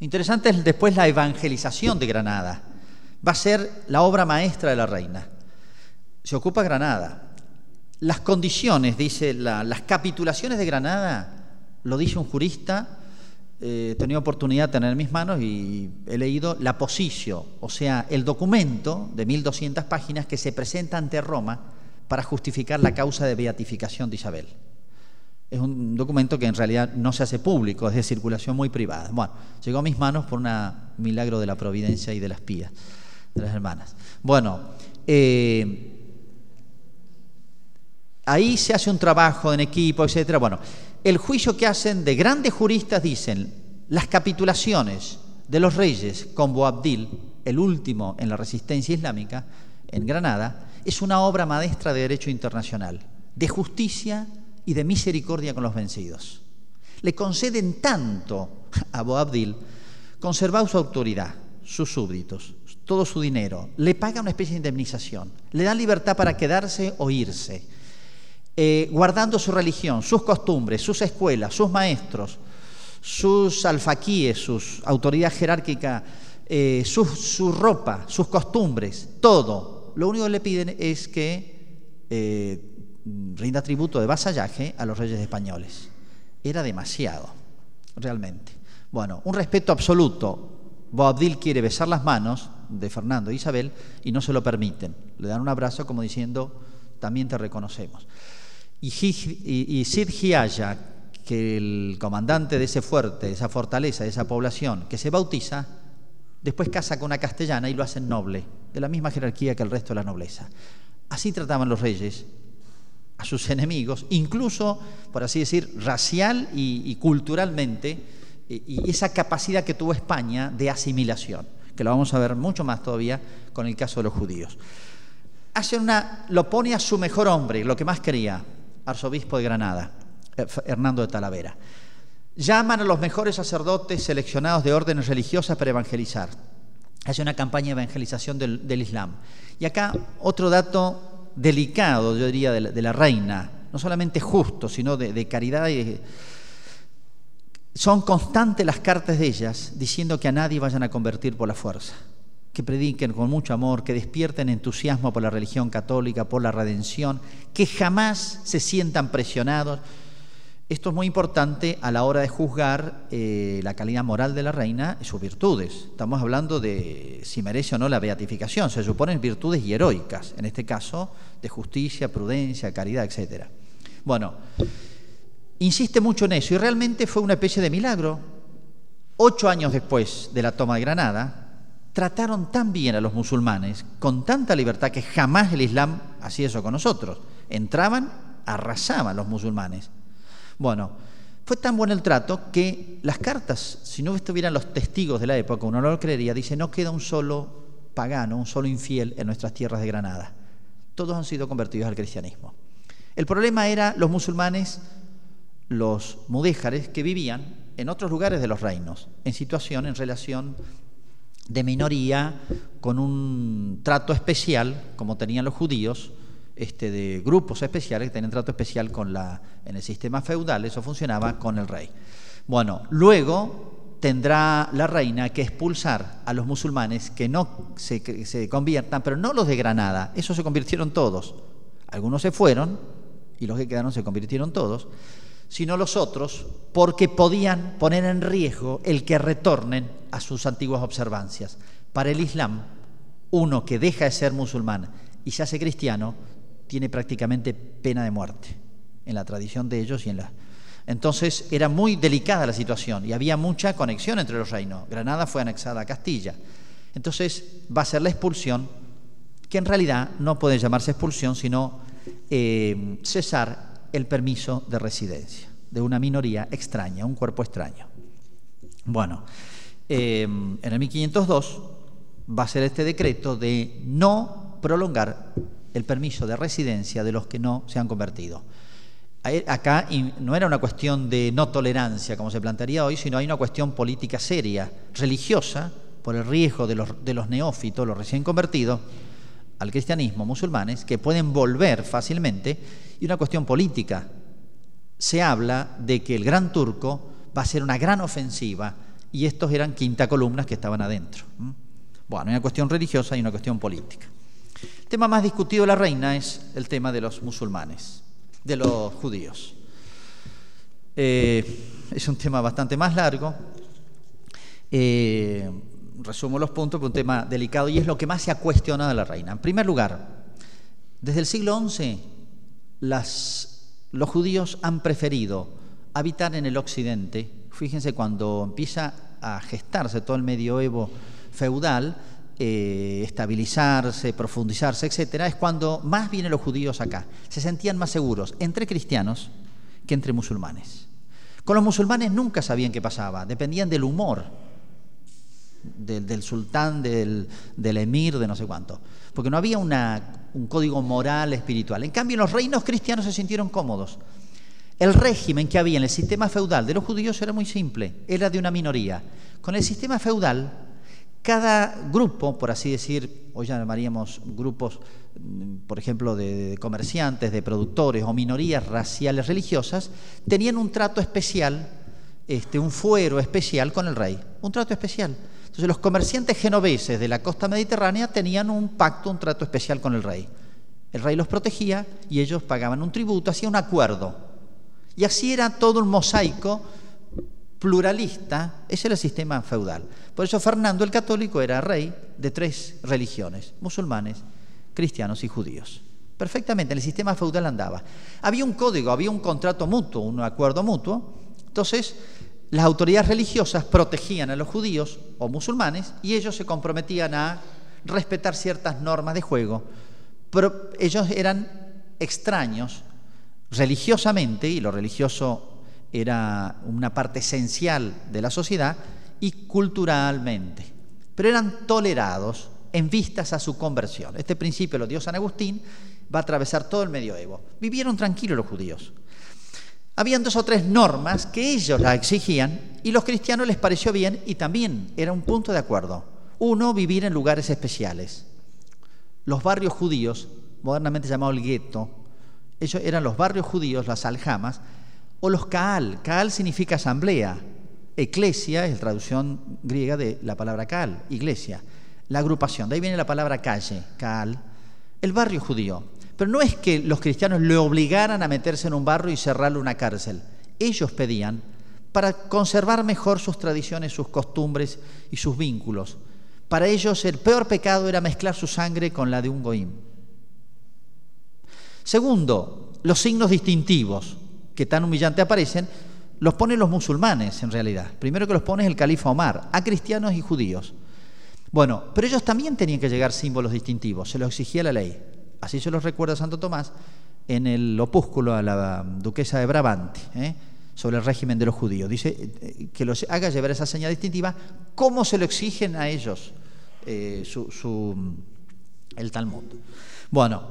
Interesante es después la evangelización de Granada. Va a ser la obra maestra de la reina. Se ocupa Granada. Las condiciones, dice, las capitulaciones de Granada, lo dice un jurista, eh, he tenido oportunidad de tener en mis manos y he leído la posición, o sea, el documento de 1200 páginas que se presenta ante Roma para justificar la causa de beatificación de Isabel es un documento que en realidad no se hace público, es de circulación muy privada. Bueno, llegó a mis manos por un milagro de la providencia y de las pías, de las hermanas. Bueno, eh, ahí se hace un trabajo en equipo, etcétera. Bueno, el juicio que hacen de grandes juristas dicen las capitulaciones de los reyes con Boabdil, el último en la resistencia islámica, en Granada, es una obra maestra de derecho internacional, de justicia y de misericordia con los vencidos. Le conceden tanto a Boabdil, conservar su autoridad, sus súbditos, todo su dinero, le paga una especie de indemnización, le dan libertad para quedarse o irse, eh, guardando su religión, sus costumbres, sus escuelas, sus maestros, sus alfaquíes, sus autoridad jerárquica, eh, su, ropa, sus costumbres, todo. Lo único que le piden es que eh, rinda tributo de vasallaje a los reyes españoles. Era demasiado, realmente. Bueno, un respeto absoluto. Boabdil quiere besar las manos de Fernando e Isabel y no se lo permiten. Le dan un abrazo como diciendo, también te reconocemos. Y, y, y Sid Hiaya, que el comandante de ese fuerte, de esa fortaleza, de esa población, que se bautiza, después casa con una castellana y lo hacen noble, de la misma jerarquía que el resto de la nobleza. Así trataban los reyes a sus enemigos, incluso, por así decir, racial y, culturalmente, y, esa capacidad que tuvo España de asimilación, que lo vamos a ver mucho más todavía con el caso de los judíos. Hace una, lo pone a su mejor hombre, lo que más quería, arzobispo de Granada, eh, Hernando de Talavera. Llaman a los mejores sacerdotes seleccionados de órdenes religiosas para evangelizar. Hace una campaña de evangelización del, Islam. Y acá otro dato delicado, yo diría, de la, reina, no solamente justo, sino de, caridad. son constantes las cartas de ellas diciendo que a nadie vayan a convertir por la fuerza, que prediquen con mucho amor, que despierten entusiasmo por la religión católica, por la redención, que jamás se sientan presionados. Esto es muy importante a la hora de juzgar eh, la calidad moral de la reina y sus virtudes. Estamos hablando de si merece o no la beatificación. Se suponen virtudes heroicas, en este caso de justicia, prudencia, caridad, etc. Bueno, insiste mucho en eso y realmente fue una especie de milagro. Ocho años después de la toma de Granada, trataron tan bien a los musulmanes, con tanta libertad que jamás el Islam hacía eso con nosotros. Entraban, arrasaban los musulmanes bueno, fue tan bueno el trato que las cartas, si no estuvieran los testigos de la época, uno no lo creería, dice, no queda un solo pagano, un solo infiel en nuestras tierras de Granada. Todos han sido convertidos al cristianismo. El problema era los musulmanes, los mudéjares, que vivían en otros lugares de los reinos, en situación, en relación de minoría, con un trato especial, como tenían los judíos, este, de grupos especiales que tenían trato especial con la, en el sistema feudal, eso funcionaba con el rey. Bueno, luego tendrá la reina que expulsar a los musulmanes que no se, se conviertan, pero no los de Granada, esos se convirtieron todos. Algunos se fueron y los que quedaron se convirtieron todos, sino los otros porque podían poner en riesgo el que retornen a sus antiguas observancias. Para el Islam, uno que deja de ser musulmán y se hace cristiano tiene prácticamente pena de muerte en la tradición de ellos y en la... Entonces era muy delicada la situación y había mucha conexión entre los reinos. Granada fue anexada a Castilla. Entonces va a ser la expulsión, que en realidad no puede llamarse expulsión, sino eh, cesar el permiso de residencia de una minoría extraña, un cuerpo extraño. Bueno, eh, en el 1502 va a ser este decreto de no prolongar el permiso de residencia de los que no se han convertido. Acá no era una cuestión de no tolerancia, como se plantearía hoy, sino hay una cuestión política seria, religiosa, por el riesgo de los, de los neófitos, los recién convertidos, al cristianismo, musulmanes, que pueden volver fácilmente, y una cuestión política. Se habla de que el gran turco va a ser una gran ofensiva, y estos eran quinta columnas que estaban adentro. Bueno, hay una cuestión religiosa y una cuestión política. El tema más discutido de la reina es el tema de los musulmanes, de los judíos. Eh, es un tema bastante más largo. Eh, resumo los puntos, pero un tema delicado y es lo que más se ha cuestionado de la reina. En primer lugar, desde el siglo XI los judíos han preferido habitar en el occidente. Fíjense, cuando empieza a gestarse todo el medioevo feudal, eh, estabilizarse, profundizarse, etcétera, es cuando más vienen los judíos acá. Se sentían más seguros entre cristianos que entre musulmanes. Con los musulmanes nunca sabían qué pasaba, dependían del humor. del, sultán, del, emir, de no sé cuánto, porque no había un código moral, espiritual. En cambio, los reinos cristianos se sintieron cómodos. El régimen que había en el sistema feudal de los judíos era muy simple, era de una minoría. Con el sistema feudal, cada grupo, por así decir, hoy llamaríamos grupos, mm, por ejemplo, de comerciantes, de productores o minorías raciales religiosas, tenían un trato especial, este, un fuero especial con el rey, un trato especial. Entonces los comerciantes genoveses de la costa mediterránea tenían un pacto, un trato especial con el rey. El rey los protegía y ellos pagaban un tributo, hacía un acuerdo. Y así era todo un mosaico pluralista, era el sistema feudal. Por eso Fernando el Católico era rey de tres religiones, musulmanes, cristianos y judíos. Perfectamente, el sistema feudal andaba. Había un código, había un contrato mutuo, un acuerdo mutuo. Entonces, las autoridades religiosas protegían a los judíos o musulmanes y ellos se comprometían a respetar ciertas normas de juego. Pero ellos eran extraños religiosamente, y lo religioso era una parte esencial de la sociedad, y culturalmente. Pero eran tolerados en vistas a su conversión. Este principio lo dio San Agustín, va a atravesar todo el medioevo. Vivieron tranquilos los judíos. Habían dos o tres normas que ellos la exigían y los cristianos les pareció bien y también era un punto de acuerdo. Uno, vivir en lugares especiales. Los barrios judíos, modernamente llamado el gueto, ellos eran los barrios judíos, las aljamas, o los kaal. Kaal significa asamblea. Eclesia es la traducción griega de la palabra kaal, iglesia. La agrupación, de ahí viene la palabra calle, kaal. El barrio judío. Pero no es que los cristianos le obligaran a meterse en un barrio y cerrarle una cárcel. Ellos pedían para conservar mejor sus tradiciones, sus costumbres y sus vínculos. Para ellos el peor pecado era mezclar su sangre con la de un goim. Segundo, los signos distintivos que tan humillante aparecen, los ponen los musulmanes en realidad. Primero que los pone el califa Omar, a cristianos y judíos. Bueno, pero ellos también tenían que llegar símbolos distintivos, se los exigía la ley. Así se los recuerda Santo Tomás en el opúsculo a la duquesa de Brabante, ¿eh? sobre el régimen de los judíos. Dice eh, que los haga llevar esa señal distintiva, ¿cómo se lo exigen a ellos eh, el Talmud? Bueno,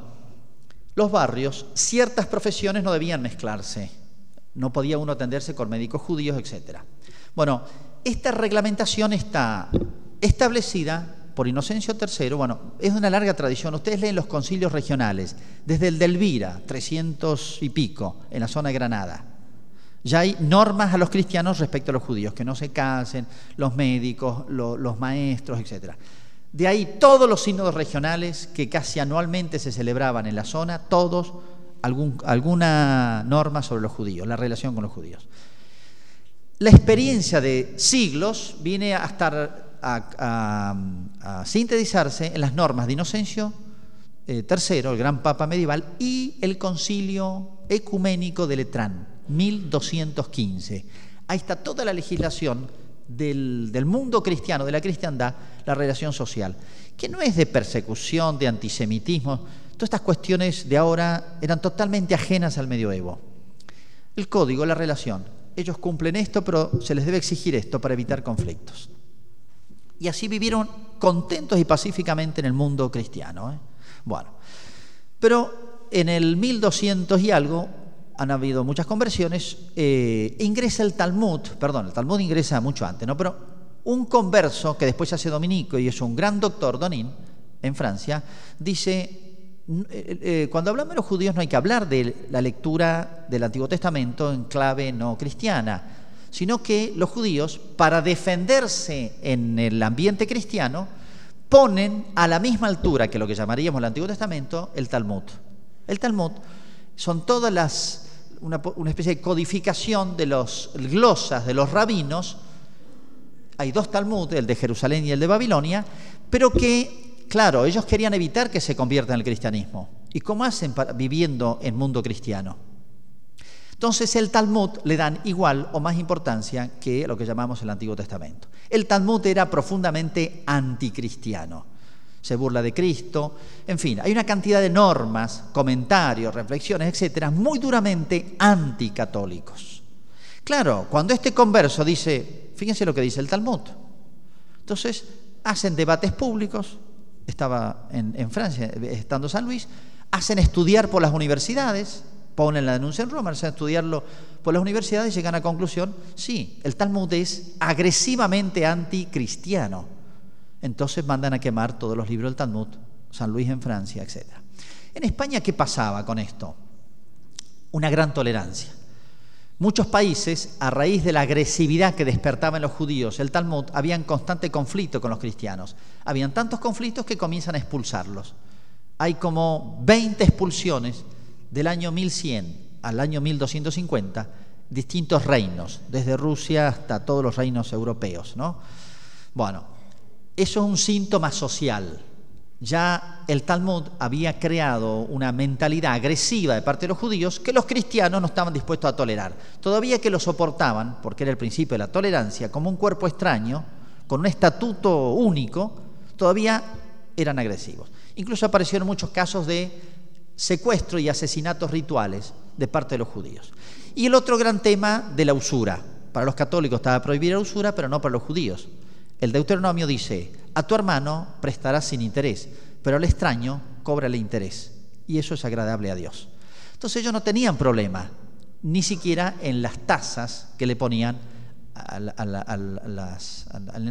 los barrios, ciertas profesiones no debían mezclarse. No podía uno atenderse con médicos judíos, etc. Bueno, esta reglamentación está establecida por Inocencio III, bueno, es una larga tradición. Ustedes leen los concilios regionales, desde el de Elvira, 300 y pico, en la zona de Granada. Ya hay normas a los cristianos respecto a los judíos, que no se casen, los médicos, los maestros, etcétera. De ahí todos los sínodos regionales que casi anualmente se celebraban en la zona, todos alguna norma sobre los judíos, la relación con los judíos. La experiencia de siglos viene a estar a, sintetizarse en las normas de Inocencio III, eh, el gran papa medieval, y el concilio ecuménico de Letrán, 1215. Ahí está toda la legislación del, mundo cristiano, de la cristiandad, la relación social, que no es de persecución, de antisemitismo, todas estas cuestiones de ahora eran totalmente ajenas al medioevo. El código, la relación, ellos cumplen esto, pero se les debe exigir esto para evitar conflictos. Y así vivieron contentos y pacíficamente en el mundo cristiano. ¿eh? Bueno, pero en el 1200 y algo han habido muchas conversiones, eh, ingresa el Talmud, perdón, el Talmud ingresa mucho antes, ¿no? Pero un converso que después se hace dominico y es un gran doctor, Donin, en Francia, dice, cuando hablamos de los judíos no hay que hablar de la lectura del Antiguo Testamento en clave no cristiana, sino que los judíos, para defenderse en el ambiente cristiano, ponen a la misma altura que lo que llamaríamos el Antiguo Testamento el Talmud. El Talmud son todas las una, especie de codificación de los glosas de los rabinos. Hay dos Talmud, el de Jerusalén y el de Babilonia, pero que, claro, ellos querían evitar que se convierta en el cristianismo. ¿Y cómo hacen viviendo en mundo cristiano? Entonces el Talmud le dan igual o más importancia que lo que llamamos el Antiguo Testamento. El Talmud era profundamente anticristiano se burla de Cristo, en fin, hay una cantidad de normas, comentarios, reflexiones, etcétera, muy duramente anticatólicos. Claro, cuando este converso dice, fíjense lo que dice el Talmud. Entonces, hacen debates públicos, estaba en, Francia, estando San Luis, hacen estudiar por las universidades, ponen la denuncia en Roma, hacen estudiarlo por las universidades y llegan a conclusión, sí, el Talmud es agresivamente anticristiano. Entonces mandan a quemar todos los libros del Talmud, San Luis en Francia, etc. En España, ¿qué pasaba con esto? Una gran tolerancia. Muchos países, a raíz de la agresividad que despertaba en los judíos el Talmud, habían constante conflicto con los cristianos. Habían tantos conflictos que comienzan a expulsarlos. Hay como 20 expulsiones del año 1100 al año 1250, distintos reinos, desde Rusia hasta todos los reinos europeos. ¿no? Bueno, eso es un síntoma social ya el Talmud había creado una mentalidad agresiva de parte de los judíos que los cristianos no estaban dispuestos a tolerar. Todavía que lo soportaban, porque era el principio de la tolerancia, como un cuerpo extraño, con un estatuto único, todavía eran agresivos. Incluso aparecieron muchos casos de secuestro y asesinatos rituales de parte de los judíos. Y el otro gran tema de la usura. Para los católicos estaba prohibida la usura, pero no para los judíos. El Deuteronomio dice, a tu hermano prestarás sin interés, pero al extraño cóbrale interés. Y eso es agradable a Dios. Entonces ellos no tenían problema, ni siquiera en las tasas que le ponían a la,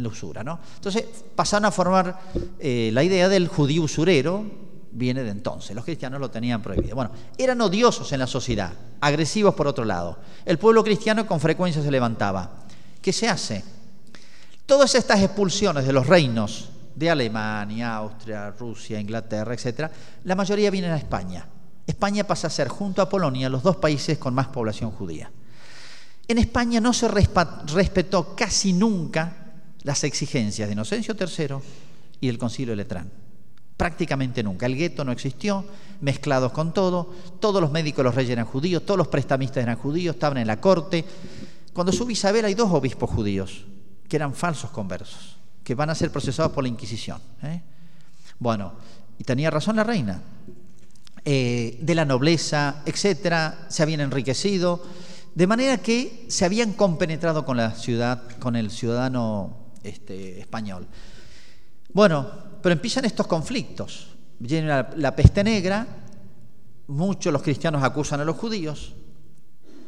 usura. ¿no? Entonces pasaron a formar eh, la idea del judío usurero, viene de entonces. Los cristianos lo tenían prohibido. Bueno, eran odiosos en la sociedad, agresivos por otro lado. El pueblo cristiano con frecuencia se levantaba. ¿Qué se hace? Todas estas expulsiones de los reinos de Alemania, Austria, Rusia, Inglaterra, etc., la mayoría vienen a España. España pasa a ser, junto a Polonia, los dos países con más población judía. En España no se respetó casi nunca las exigencias de Inocencio III y del Concilio de Letrán. Prácticamente nunca. El gueto no existió, mezclados con todo. Todos los médicos los reyes eran judíos, todos los prestamistas eran judíos, estaban en la corte. Cuando sube Isabel hay dos obispos judíos, que eran falsos conversos, que van a ser procesados por la Inquisición. ¿eh? Bueno, y tenía razón la reina. Eh, de la nobleza, etcétera, se habían enriquecido, de manera que se habían compenetrado con la ciudad, con el ciudadano este, español. Bueno, pero empiezan estos conflictos. Viene la, peste negra, muchos los cristianos acusan a los judíos,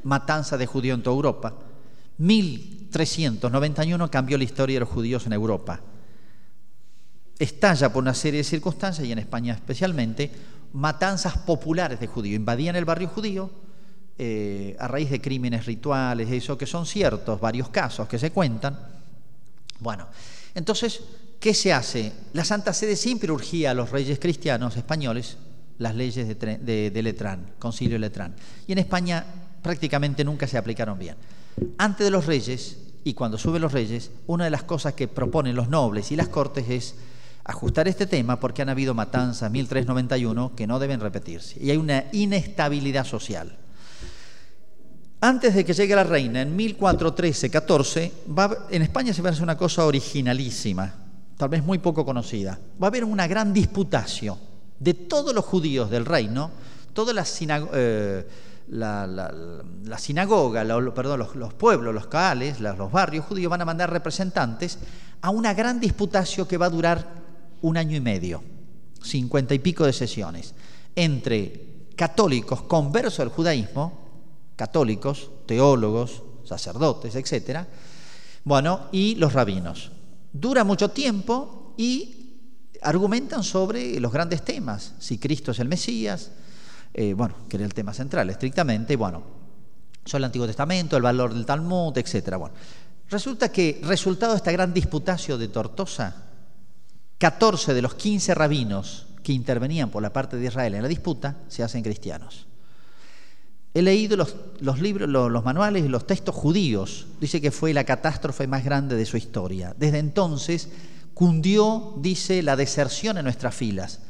matanza de judíos en toda Europa. 1391 cambió la historia de los judíos en Europa. Estalla por una serie de circunstancias, y en España especialmente, matanzas populares de judíos. Invadían el barrio judío eh, a raíz de crímenes rituales, eso que son ciertos, varios casos que se cuentan. Bueno, entonces, ¿qué se hace? La Santa Sede siempre urgía a los reyes cristianos españoles las leyes de, de, Letrán, concilio Letrán. Y en España prácticamente nunca se aplicaron bien. Antes de los reyes, y cuando suben los reyes, una de las cosas que proponen los nobles y las cortes es ajustar este tema porque han habido matanzas 1391 que no deben repetirse y hay una inestabilidad social. Antes de que llegue la reina, en 1413-14, en España se va a hacer una cosa originalísima, tal vez muy poco conocida. Va a haber una gran disputación de todos los judíos del reino, todas. Eh, la, sinagoga, perdón, los, pueblos, los caales, los barrios judíos van a mandar representantes a una gran disputación que va a durar un año y medio, cincuenta y pico de sesiones, entre católicos conversos al judaísmo, católicos, teólogos, sacerdotes, etcétera, bueno, y los rabinos. Dura mucho tiempo y argumentan sobre los grandes temas, si Cristo es el Mesías, eh, bueno, que era el tema central estrictamente, bueno, sobre el Antiguo Testamento, el valor del Talmud, etc. Bueno, resulta que, resultado de esta gran disputación de Tortosa, 14 de los 15 rabinos que intervenían por la parte de Israel en la disputa se hacen cristianos. He leído los, libros, los, manuales y los textos judíos. Dice que fue la catástrofe más grande de su historia. Desde entonces cundió, dice, la deserción en nuestras filas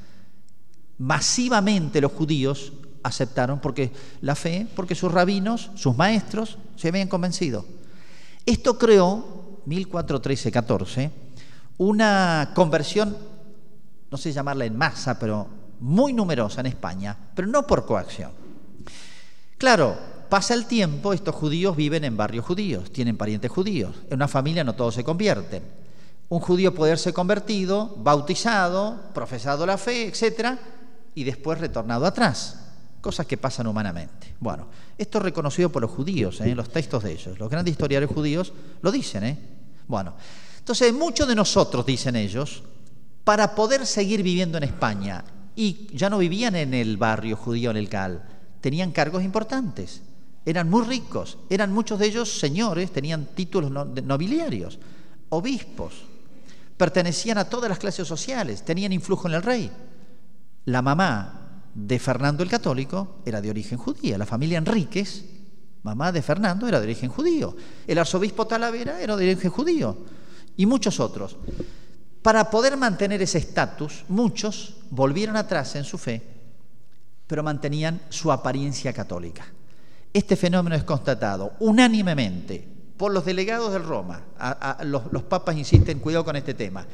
masivamente los judíos aceptaron porque la fe, porque sus rabinos, sus maestros se habían convencido. Esto creó 1413-14 una conversión, no sé llamarla en masa, pero muy numerosa en España, pero no por coacción. Claro, pasa el tiempo, estos judíos viven en barrios judíos, tienen parientes judíos, en una familia no todos se convierten. un judío puede haberse convertido, bautizado, profesado la fe, etc., y después retornado atrás. Cosas que pasan humanamente. Bueno, esto es reconocido por los judíos, ¿eh? en los textos de ellos. Los grandes historiadores judíos lo dicen. ¿eh? Bueno, entonces muchos de nosotros, dicen ellos, para poder seguir viviendo en España, y ya no vivían en el barrio judío, en el Cal, tenían cargos importantes, eran muy ricos, eran muchos de ellos señores, tenían títulos nobiliarios, obispos, pertenecían a todas las clases sociales, tenían influjo en el rey. La mamá de Fernando el Católico era de origen judía, la familia Enríquez, mamá de Fernando, era de origen judío, el arzobispo Talavera era de origen judío. Y muchos otros. Para poder mantener ese estatus, muchos volvieron atrás en su fe, pero mantenían su apariencia católica. Este fenómeno es constatado unánimemente por los delegados de Roma, los, papas insisten, cuidado con este tema,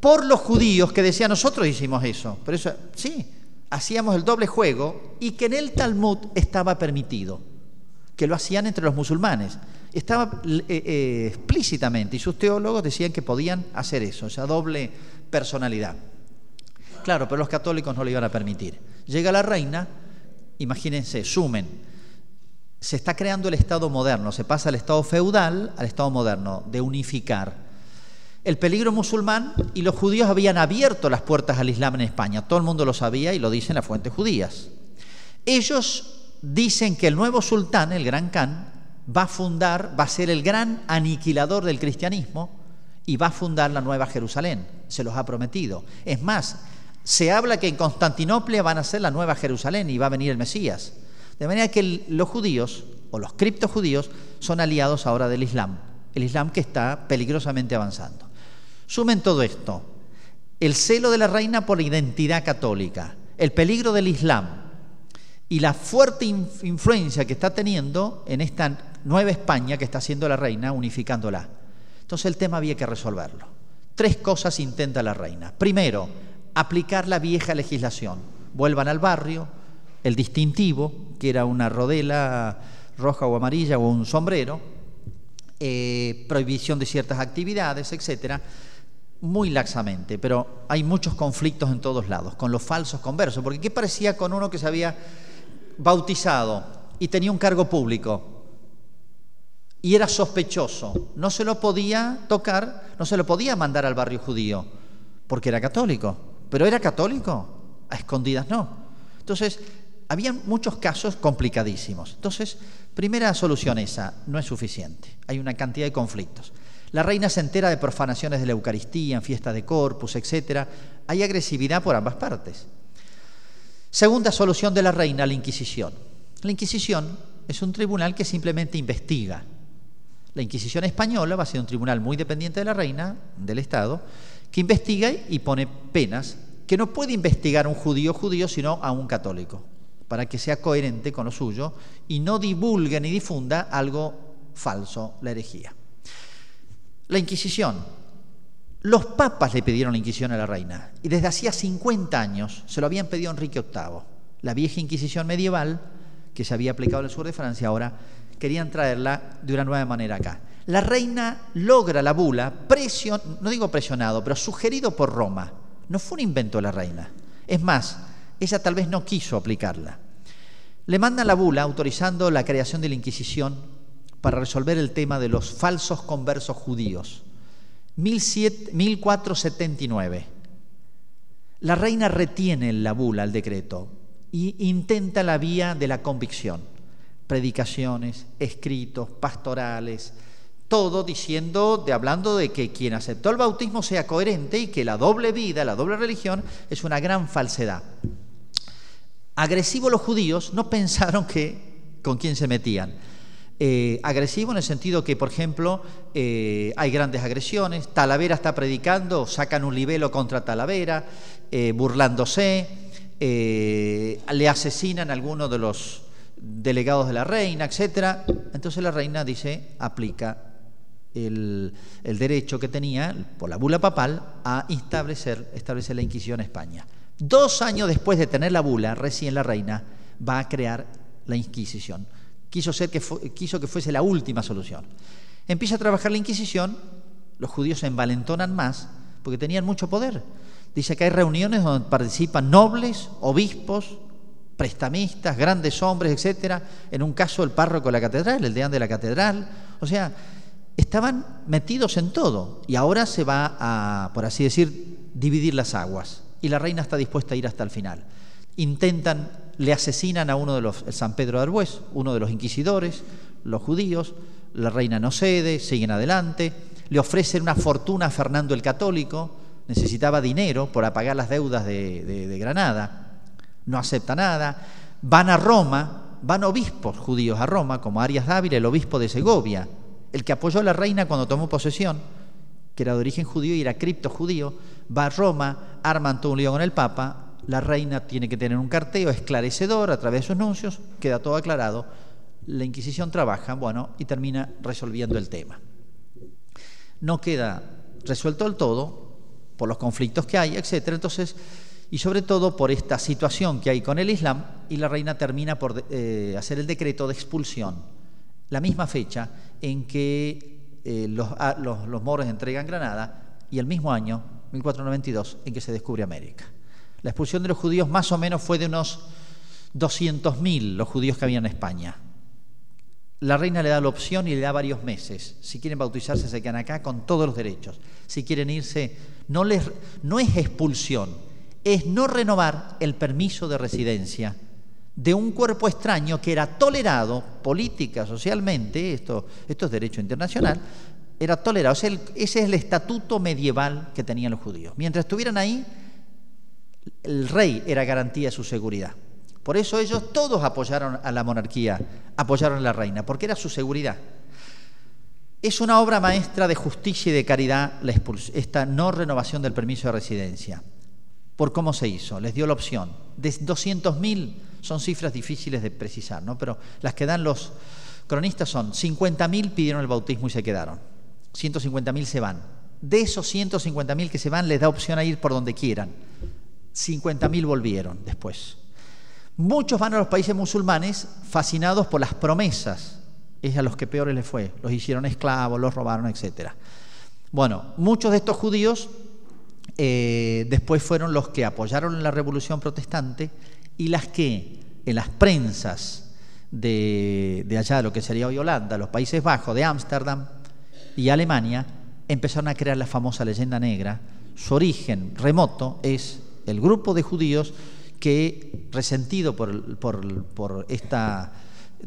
por los judíos que decían nosotros hicimos eso, pero eso sí, hacíamos el doble juego y que en el Talmud estaba permitido, que lo hacían entre los musulmanes. Estaba eh, eh, explícitamente y sus teólogos decían que podían hacer eso, esa doble personalidad. Claro, pero los católicos no lo iban a permitir. Llega la reina, imagínense, sumen, se está creando el Estado moderno, se pasa del Estado feudal al Estado moderno, de unificar. El peligro musulmán y los judíos habían abierto las puertas al Islam en España, todo el mundo lo sabía y lo dicen las fuentes judías. Ellos dicen que el nuevo sultán, el gran Khan, va a fundar, va a ser el gran aniquilador del cristianismo y va a fundar la nueva Jerusalén, se los ha prometido. Es más, se habla que en Constantinopla van a ser la nueva Jerusalén y va a venir el Mesías. De manera que los judíos o los criptojudíos son aliados ahora del Islam, el Islam que está peligrosamente avanzando. Sumen todo esto, el celo de la reina por la identidad católica, el peligro del Islam y la fuerte influencia que está teniendo en esta nueva España que está haciendo la reina, unificándola. Entonces el tema había que resolverlo. Tres cosas intenta la reina. Primero, aplicar la vieja legislación. Vuelvan al barrio, el distintivo, que era una rodela roja o amarilla o un sombrero, eh, prohibición de ciertas actividades, etcétera, muy laxamente, pero hay muchos conflictos en todos lados, con los falsos conversos, porque ¿qué parecía con uno que se había bautizado y tenía un cargo público? Y era sospechoso, no se lo podía tocar, no se lo podía mandar al barrio judío, porque era católico, pero era católico, a escondidas no. Entonces, había muchos casos complicadísimos. Entonces, primera solución esa, no es suficiente. Hay una cantidad de conflictos. La reina se entera de profanaciones de la Eucaristía, en fiestas de Corpus, etc. Hay agresividad por ambas partes. Segunda solución de la reina, la Inquisición. La Inquisición es un tribunal que simplemente investiga. La Inquisición española va a ser un tribunal muy dependiente de la reina, del Estado, que investiga y pone penas que no puede investigar un judío judío, sino a un católico para que sea coherente con lo suyo y no divulgue ni difunda algo falso, la herejía. La Inquisición. Los papas le pidieron la Inquisición a la reina y desde hacía 50 años se lo habían pedido a Enrique VIII. La vieja Inquisición medieval, que se había aplicado en el sur de Francia, ahora querían traerla de una nueva manera acá. La reina logra la bula, presion, no digo presionado, pero sugerido por Roma. No fue un invento de la reina. Es más, ella tal vez no quiso aplicarla. Le mandan la bula autorizando la creación de la Inquisición para resolver el tema de los falsos conversos judíos. 1479. La reina retiene la bula, el decreto, e intenta la vía de la convicción. Predicaciones, escritos, pastorales, todo diciendo, de, hablando de que quien aceptó el bautismo sea coherente y que la doble vida, la doble religión, es una gran falsedad agresivo los judíos no pensaron que con quién se metían. Eh, agresivo en el sentido que, por ejemplo, eh, hay grandes agresiones, Talavera está predicando, sacan un libelo contra Talavera, eh, burlándose, le asesinan a alguno de los delegados de la reina, etc. Entonces la reina dice, aplica el, derecho que tenía, por la bula papal, a establecer, establecer la Inquisición en España. Dos años después de tener la bula, recién la reina va a crear la Inquisición. Quiso, ser que quiso que fuese la última solución. Empieza a trabajar la Inquisición los judíos se envalentonan más porque tenían mucho poder. Dice que hay reuniones donde participan nobles, obispos, prestamistas, grandes hombres, etcétera. En un caso el párroco de la catedral, el deán de la catedral. O sea, estaban metidos en todo. Y ahora se va a, por así decir, dividir las aguas. Y la reina está dispuesta a ir hasta el final. Intentan, le asesinan a uno de los, el San Pedro de Arbués, uno de los inquisidores, los judíos, la reina no cede, siguen adelante, le ofrecen una fortuna a Fernando el Católico, necesitaba dinero por pagar las deudas de, de Granada, no acepta nada, van a Roma, van obispos judíos a Roma, como Arias Dávila, el obispo de Segovia, el que apoyó a la reina cuando tomó posesión, que era de origen judío y era cripto judío, va a Roma, arman todo un lío con el Papa, la reina tiene que tener un carteo esclarecedor a través de sus anuncios, queda todo aclarado, la Inquisición trabaja, bueno, y termina resolviendo el tema. No queda resuelto del todo por los conflictos que hay, etcétera. Entonces, y sobre todo por esta situación que hay con el Islam, y la reina termina por eh, hacer el decreto de expulsión, la misma fecha en que eh, los, ah, los, moros entregan Granada y el mismo año 1492, en que se descubre América. La expulsión de los judíos más o menos fue de unos 200.000 los judíos que había en España. La reina le da la opción y le da varios meses. Si quieren bautizarse, se quedan acá con todos los derechos. Si quieren irse, no es expulsión, es no renovar el permiso de residencia de un cuerpo extraño que era tolerado política, socialmente, esto, esto es derecho internacional, era tolerado. Ese es el estatuto medieval que tenían los judíos. Mientras estuvieran ahí, el rey era garantía de su seguridad. Por eso ellos todos apoyaron a la monarquía, apoyaron a la reina, porque era su seguridad. Es una obra maestra de justicia y de caridad esta no renovación del permiso de residencia. ¿Por cómo se hizo? Les dio la opción. De 200.000 son cifras difíciles de precisar, ¿no? pero las que dan los cronistas son 50.000 pidieron el bautismo y se quedaron. 150.000 se van. De esos 150.000 que se van, les da opción a ir por donde quieran. 50.000 volvieron después. Muchos van a los países musulmanes fascinados por las promesas. Es a los que peores les fue. Los hicieron esclavos, los robaron, etc. Bueno, muchos de estos judíos eh, después fueron los que apoyaron la revolución protestante y las que en las prensas de, de allá, lo que sería hoy Holanda, los Países Bajos, de Ámsterdam, y Alemania empezaron a crear la famosa leyenda negra. Su origen remoto es el grupo de judíos que, resentido por, por, esta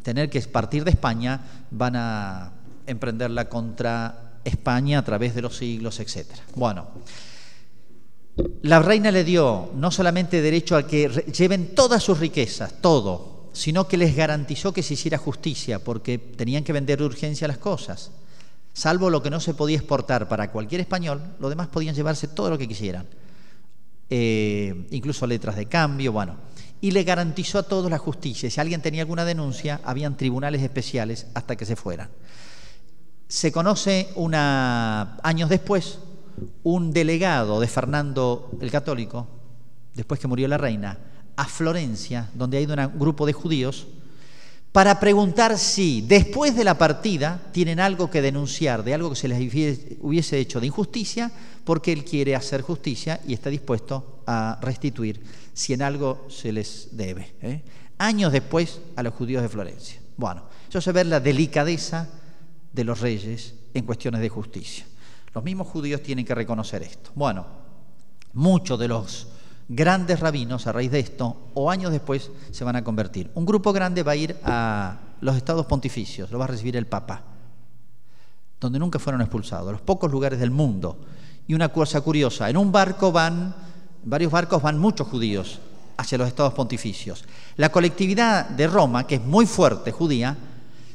tener que partir de España, van a emprenderla contra España a través de los siglos, etc. Bueno, la reina le dio no solamente derecho a que lleven todas sus riquezas, todo, sino que les garantizó que se hiciera justicia, porque tenían que vender de urgencia las cosas. Salvo lo que no se podía exportar para cualquier español, lo demás podían llevarse todo lo que quisieran, eh, incluso letras de cambio, bueno. Y le garantizó a todos la justicia. Si alguien tenía alguna denuncia, habían tribunales especiales hasta que se fueran. Se conoce una, años después un delegado de Fernando el Católico, después que murió la reina, a Florencia, donde ha ido un grupo de judíos, para preguntar si después de la partida tienen algo que denunciar de algo que se les hubiese hecho de injusticia, porque él quiere hacer justicia y está dispuesto a restituir si en algo se les debe. ¿eh? Años después a los judíos de Florencia. Bueno, eso se ve la delicadeza de los reyes en cuestiones de justicia. Los mismos judíos tienen que reconocer esto. Bueno, muchos de los grandes rabinos a raíz de esto, o años después, se van a convertir. Un grupo grande va a ir a los estados pontificios, lo va a recibir el Papa, donde nunca fueron expulsados, los pocos lugares del mundo. Y una cosa curiosa, en un barco van, varios barcos van muchos judíos hacia los estados pontificios. La colectividad de Roma, que es muy fuerte judía,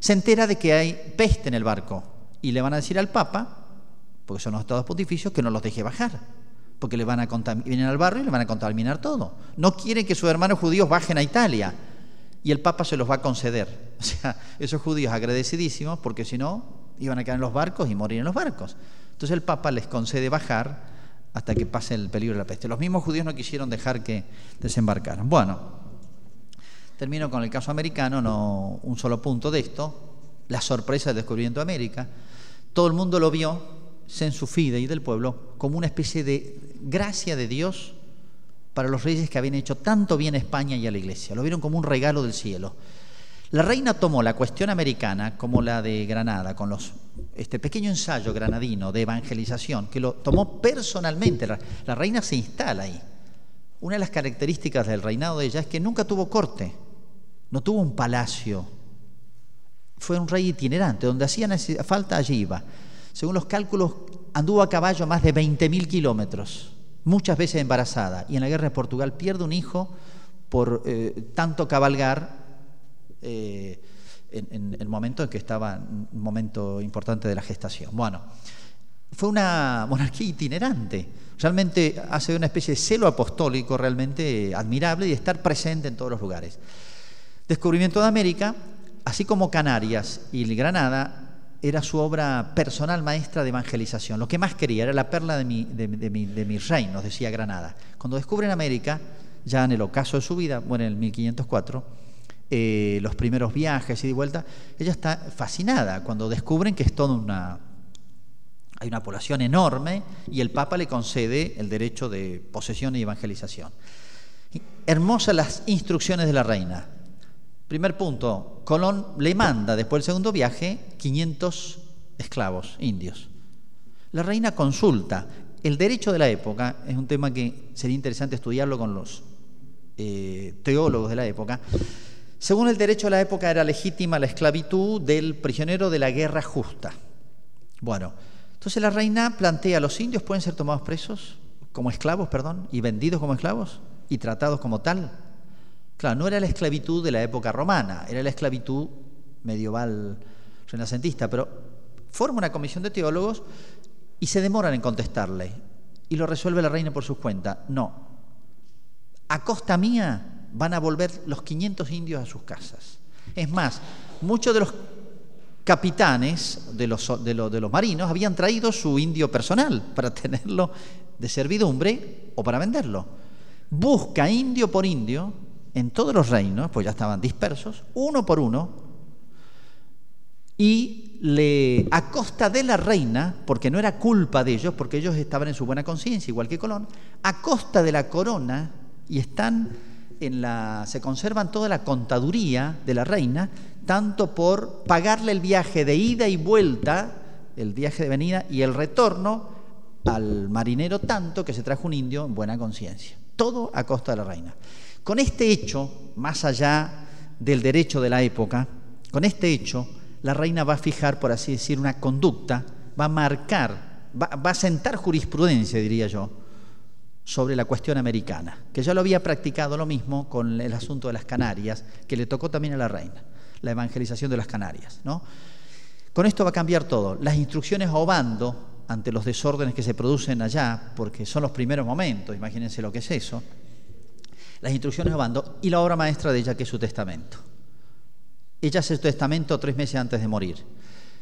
se entera de que hay peste en el barco y le van a decir al Papa, porque son los estados pontificios, que no los deje bajar porque le van a vienen al barrio y le van a contaminar todo. No quieren que sus hermanos judíos bajen a Italia y el Papa se los va a conceder. O sea, esos judíos agradecidísimos porque si no iban a quedar en los barcos y morir en los barcos. Entonces el Papa les concede bajar hasta que pase el peligro de la peste. Los mismos judíos no quisieron dejar que desembarcaran. Bueno, termino con el caso americano, no un solo punto de esto, la sorpresa del descubrimiento de América. Todo el mundo lo vio, sensufide y del pueblo como una especie de gracia de Dios para los reyes que habían hecho tanto bien a España y a la iglesia. Lo vieron como un regalo del cielo. La reina tomó la cuestión americana como la de Granada, con los, este pequeño ensayo granadino de evangelización, que lo tomó personalmente. La, la reina se instala ahí. Una de las características del reinado de ella es que nunca tuvo corte, no tuvo un palacio. Fue un rey itinerante, donde hacía falta allí iba. Según los cálculos, anduvo a caballo más de 20.000 kilómetros, muchas veces embarazada, y en la guerra de Portugal pierde un hijo por eh, tanto cabalgar eh, en, el momento en que estaba, un momento importante de la gestación. Bueno, fue una monarquía itinerante. Realmente hace una especie de celo apostólico realmente admirable y estar presente en todos los lugares. Descubrimiento de América, así como Canarias y Granada, era su obra personal maestra de evangelización. Lo que más quería era la perla de, mi, de, de mis reinos, decía Granada. Cuando descubren América, ya en el ocaso de su vida, bueno, en el 1504, eh, los primeros viajes y de vuelta, ella está fascinada cuando descubren que es toda una... Hay una población enorme y el Papa le concede el derecho de posesión y evangelización. Hermosas las instrucciones de la reina. Primer punto, Colón le manda después del segundo viaje 500 esclavos indios. La reina consulta. El derecho de la época es un tema que sería interesante estudiarlo con los eh, teólogos de la época. Según el derecho de la época era legítima la esclavitud del prisionero de la guerra justa. Bueno, entonces la reina plantea, ¿los indios pueden ser tomados presos como esclavos, perdón, y vendidos como esclavos y tratados como tal? Claro, no era la esclavitud de la época romana, era la esclavitud medieval renacentista, pero forma una comisión de teólogos y se demoran en contestarle. Y lo resuelve la reina por sus cuentas. No. A costa mía van a volver los 500 indios a sus casas. Es más, muchos de los capitanes de los, de, los marinos habían traído su indio personal para tenerlo de servidumbre o para venderlo. Busca indio por indio en todos los reinos, pues ya estaban dispersos, uno por uno, y le, a costa de la reina, porque no era culpa de ellos, porque ellos estaban en su buena conciencia, igual que Colón, a costa de la corona, y están se conservan toda la contaduría de la reina, tanto por pagarle el viaje de ida y vuelta, el viaje de venida y el retorno al marinero, tanto que se trajo un indio en buena conciencia. Todo a costa de la reina. Con este hecho, más allá del derecho de la época, con este hecho, la reina va a fijar, por así decir, una conducta, va a marcar, va a sentar jurisprudencia, diría yo, sobre la cuestión americana, que ya lo había practicado lo mismo con el asunto de las Canarias, que le tocó también a la reina, la evangelización de las Canarias. ¿no? Con esto va a cambiar todo. Las instrucciones a Obando, ante los desórdenes que se producen allá, porque son los primeros momentos, imagínense lo que es eso, las instrucciones a Obando y la obra maestra de ella, que es su testamento. Ella hace su testamento tres meses antes de morir.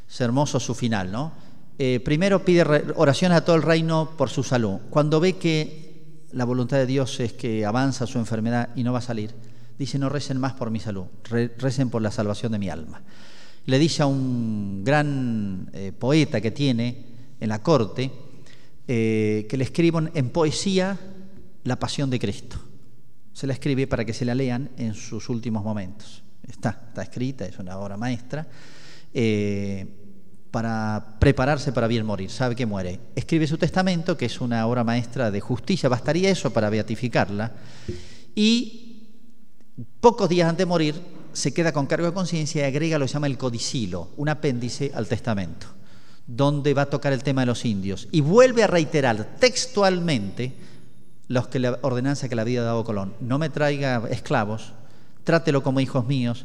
Es hermoso su final, ¿no? Eh, primero pide oraciones a todo el reino por su salud. Cuando ve que la voluntad de Dios es que avanza su enfermedad y no va a salir, dice, no recen más por mi salud, recen por la salvación de mi alma. Le dice a un gran eh, poeta que tiene en la corte eh, que le escriban en poesía la pasión de Cristo. Se la escribe para que se la lean en sus últimos momentos. Está, está escrita, es una obra maestra. Eh, para prepararse para bien morir, sabe que muere. Escribe su testamento, que es una obra maestra de justicia, bastaría eso para beatificarla, y pocos días antes de morir se queda con cargo de conciencia y agrega lo que se llama el codicilo, un apéndice al testamento, donde va a tocar el tema de los indios, y vuelve a reiterar textualmente los que la ordenanza que le había dado Colón, no me traiga esclavos, trátelo como hijos míos,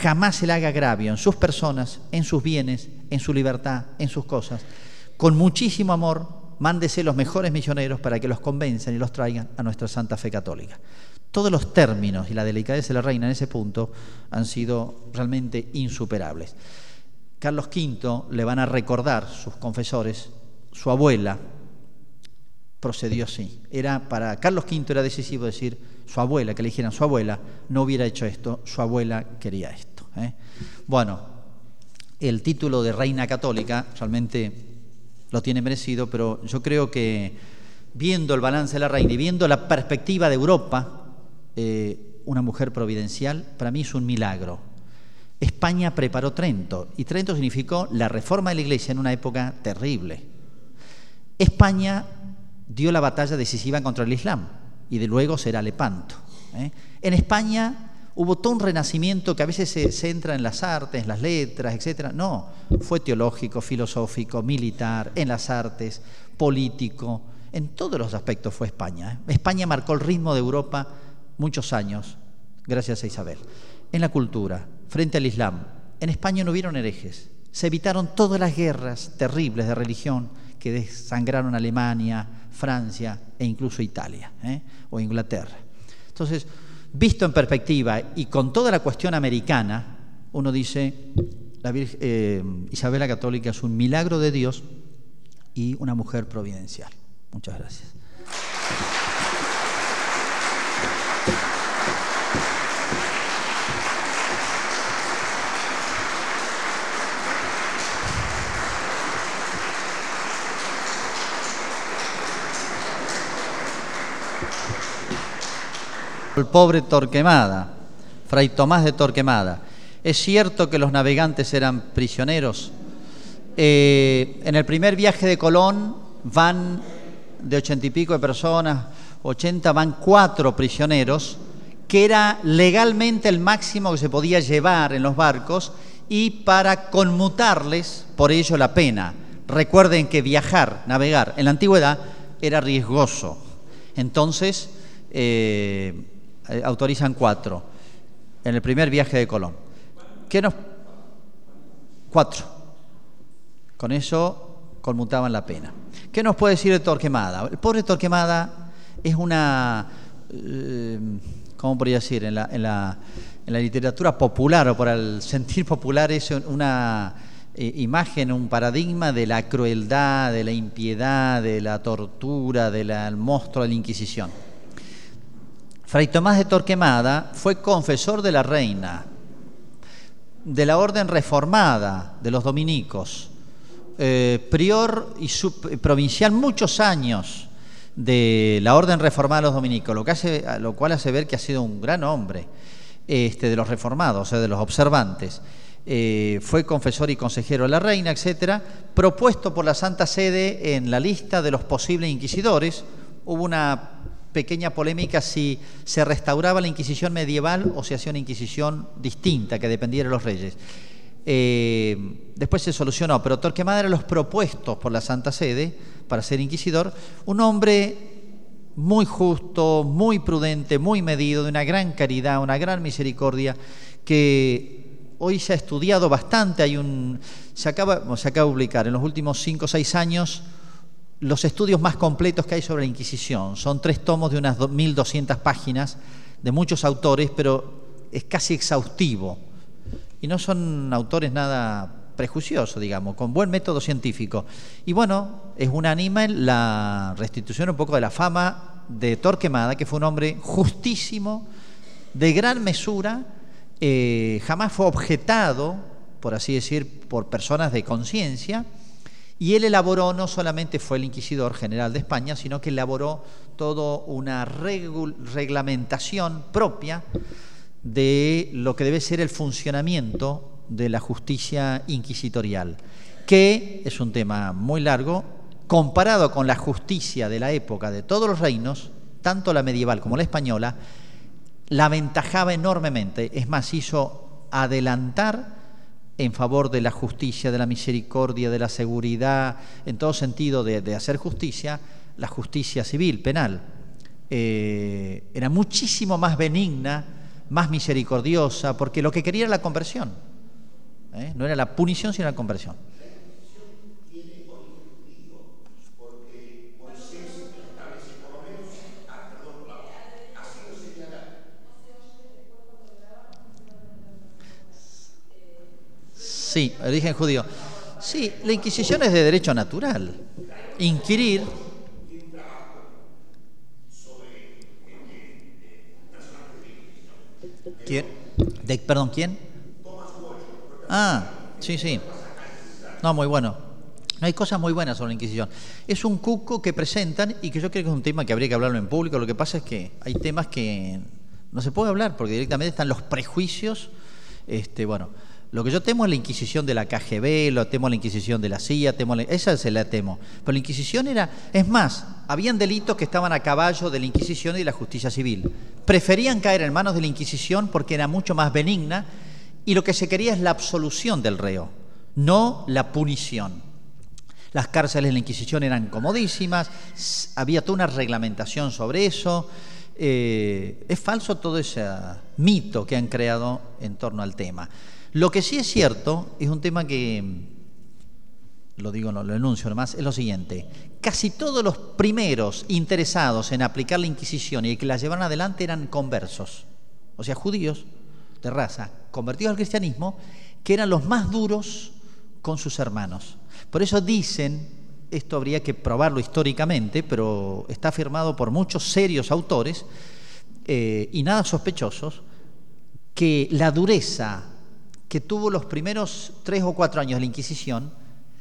jamás se le haga agravio en sus personas, en sus bienes, en su libertad, en sus cosas. Con muchísimo amor, mándese los mejores misioneros para que los convenzan y los traigan a nuestra Santa Fe Católica. Todos los términos y la delicadeza de la reina en ese punto han sido realmente insuperables. Carlos V le van a recordar sus confesores, su abuela procedió así. Era para Carlos V era decisivo decir su abuela, que le dijeran su abuela, no hubiera hecho esto, su abuela quería esto. ¿eh? Bueno, el título de reina católica realmente lo tiene merecido, pero yo creo que viendo el balance de la reina y viendo la perspectiva de Europa, eh, una mujer providencial, para mí es un milagro. España preparó Trento y Trento significó la reforma de la iglesia en una época terrible. España dio la batalla decisiva contra el Islam y de luego será Lepanto. ¿eh? En España hubo todo un renacimiento que a veces se centra en las artes, en las letras, etc. No, fue teológico, filosófico, militar, en las artes, político, en todos los aspectos fue España. ¿eh? España marcó el ritmo de Europa muchos años, gracias a Isabel. En la cultura, frente al Islam, en España no hubieron herejes. Se evitaron todas las guerras terribles de religión que desangraron Alemania, Francia e incluso Italia ¿eh? o Inglaterra. Entonces, visto en perspectiva y con toda la cuestión americana, uno dice, la eh, Isabel la Católica es un milagro de Dios y una mujer providencial. Muchas gracias. Pobre Torquemada, Fray Tomás de Torquemada. Es cierto que los navegantes eran prisioneros. Eh, en el primer viaje de Colón van de ochenta y pico de personas, ochenta, van cuatro prisioneros, que era legalmente el máximo que se podía llevar en los barcos y para conmutarles por ello la pena. Recuerden que viajar, navegar en la antigüedad era riesgoso. Entonces, eh, autorizan cuatro en el primer viaje de Colón. ¿Qué nos...? Cuatro. Con eso conmutaban la pena. ¿Qué nos puede decir de Torquemada? El pobre Torquemada es una, eh, ¿cómo podría decir? En la, en, la, en la, literatura popular o por el sentir popular es una eh, imagen, un paradigma de la crueldad, de la impiedad, de la tortura, del monstruo de la Inquisición. Fray Tomás de Torquemada fue confesor de la reina, de la orden reformada de los dominicos, eh, prior y provincial muchos años de la orden reformada de los dominicos, lo, que hace, lo cual hace ver que ha sido un gran hombre este, de los reformados, o sea, de los observantes. Eh, fue confesor y consejero de la reina, etcétera, propuesto por la Santa Sede en la lista de los posibles inquisidores. Hubo una pequeña polémica si se restauraba la Inquisición medieval o se hacía una Inquisición distinta que dependiera de los reyes. Eh, después se solucionó, pero Torquemada era los propuestos por la Santa Sede para ser inquisidor, un hombre muy justo, muy prudente, muy medido, de una gran caridad, una gran misericordia, que hoy se ha estudiado bastante, hay un, se, acaba, se acaba de publicar en los últimos cinco o seis años los estudios más completos que hay sobre la Inquisición. Son tres tomos de unas 1.200 páginas de muchos autores, pero es casi exhaustivo y no son autores nada prejuiciosos, digamos, con buen método científico. Y bueno, es unánime la restitución un poco de la fama de Torquemada, que fue un hombre justísimo, de gran mesura, eh, jamás fue objetado, por así decir, por personas de conciencia, y él elaboró, no solamente fue el inquisidor general de España, sino que elaboró toda una reglamentación propia de lo que debe ser el funcionamiento de la justicia inquisitorial, que es un tema muy largo, comparado con la justicia de la época de todos los reinos, tanto la medieval como la española, la aventajaba enormemente, es más, hizo adelantar en favor de la justicia, de la misericordia, de la seguridad, en todo sentido de, hacer justicia, la justicia civil, penal. Eh, era muchísimo más benigna más misericordiosa, porque lo que quería era la conversión. ¿eh? No era la punición, sino la conversión. Sí, origen judío. Sí, la Inquisición es de derecho natural. Inquirir ¿Quién? De, perdón, ¿quién? Ah, sí, sí. No, muy bueno. No hay cosas muy buenas sobre la Inquisición. Es un cuco que presentan y que yo creo que es un tema que habría que hablarlo en público. Lo que pasa es que hay temas que no se puede hablar porque directamente están los prejuicios. Este, bueno, lo que yo temo es la Inquisición de la KGB, lo temo la Inquisición de la CIA, temo esa se la temo. Pero la Inquisición era, es más, habían delitos que estaban a caballo de la Inquisición y de la justicia civil. Preferían caer en manos de la Inquisición porque era mucho más benigna y lo que se quería es la absolución del reo, no la punición. Las cárceles de la Inquisición eran comodísimas, había toda una reglamentación sobre eso. Eh, es falso todo ese mito que han creado en torno al tema. Lo que sí es cierto es un tema que, lo digo, no lo enuncio nomás, es lo siguiente. Casi todos los primeros interesados en aplicar la Inquisición y que la llevaron adelante eran conversos, o sea, judíos de raza, convertidos al cristianismo, que eran los más duros con sus hermanos. Por eso dicen, esto habría que probarlo históricamente, pero está afirmado por muchos serios autores eh, y nada sospechosos, que la dureza que tuvo los primeros tres o cuatro años de la Inquisición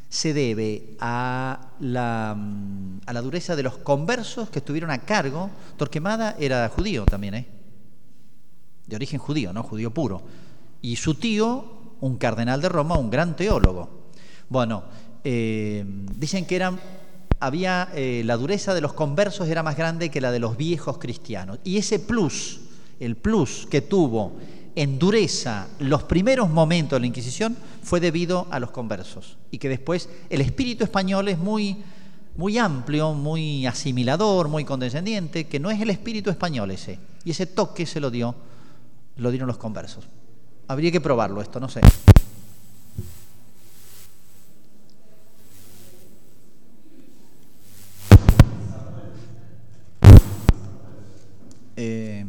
se debe a la, mm, a la dureza de los conversos que estuvieron a cargo. Torquemada era judío también, ¿eh? de origen judío, ¿no? judío puro. Y su tío, un cardenal de Roma, un gran teólogo. Bueno, eh, dicen que eran, había, eh, la dureza de los conversos era más grande que la de los viejos cristianos. Y ese plus, el plus que tuvo en dureza los primeros momentos de la Inquisición fue debido a los conversos. Y que después el espíritu español es muy, muy amplio, muy asimilador, muy condescendiente, que no es el espíritu español ese. Y ese toque se lo dio, lo dieron los conversos. Habría que probarlo esto, no sé. Eh,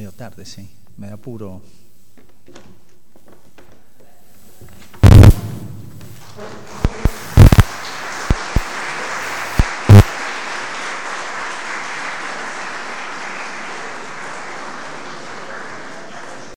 medio tarde, sí. Me da puro.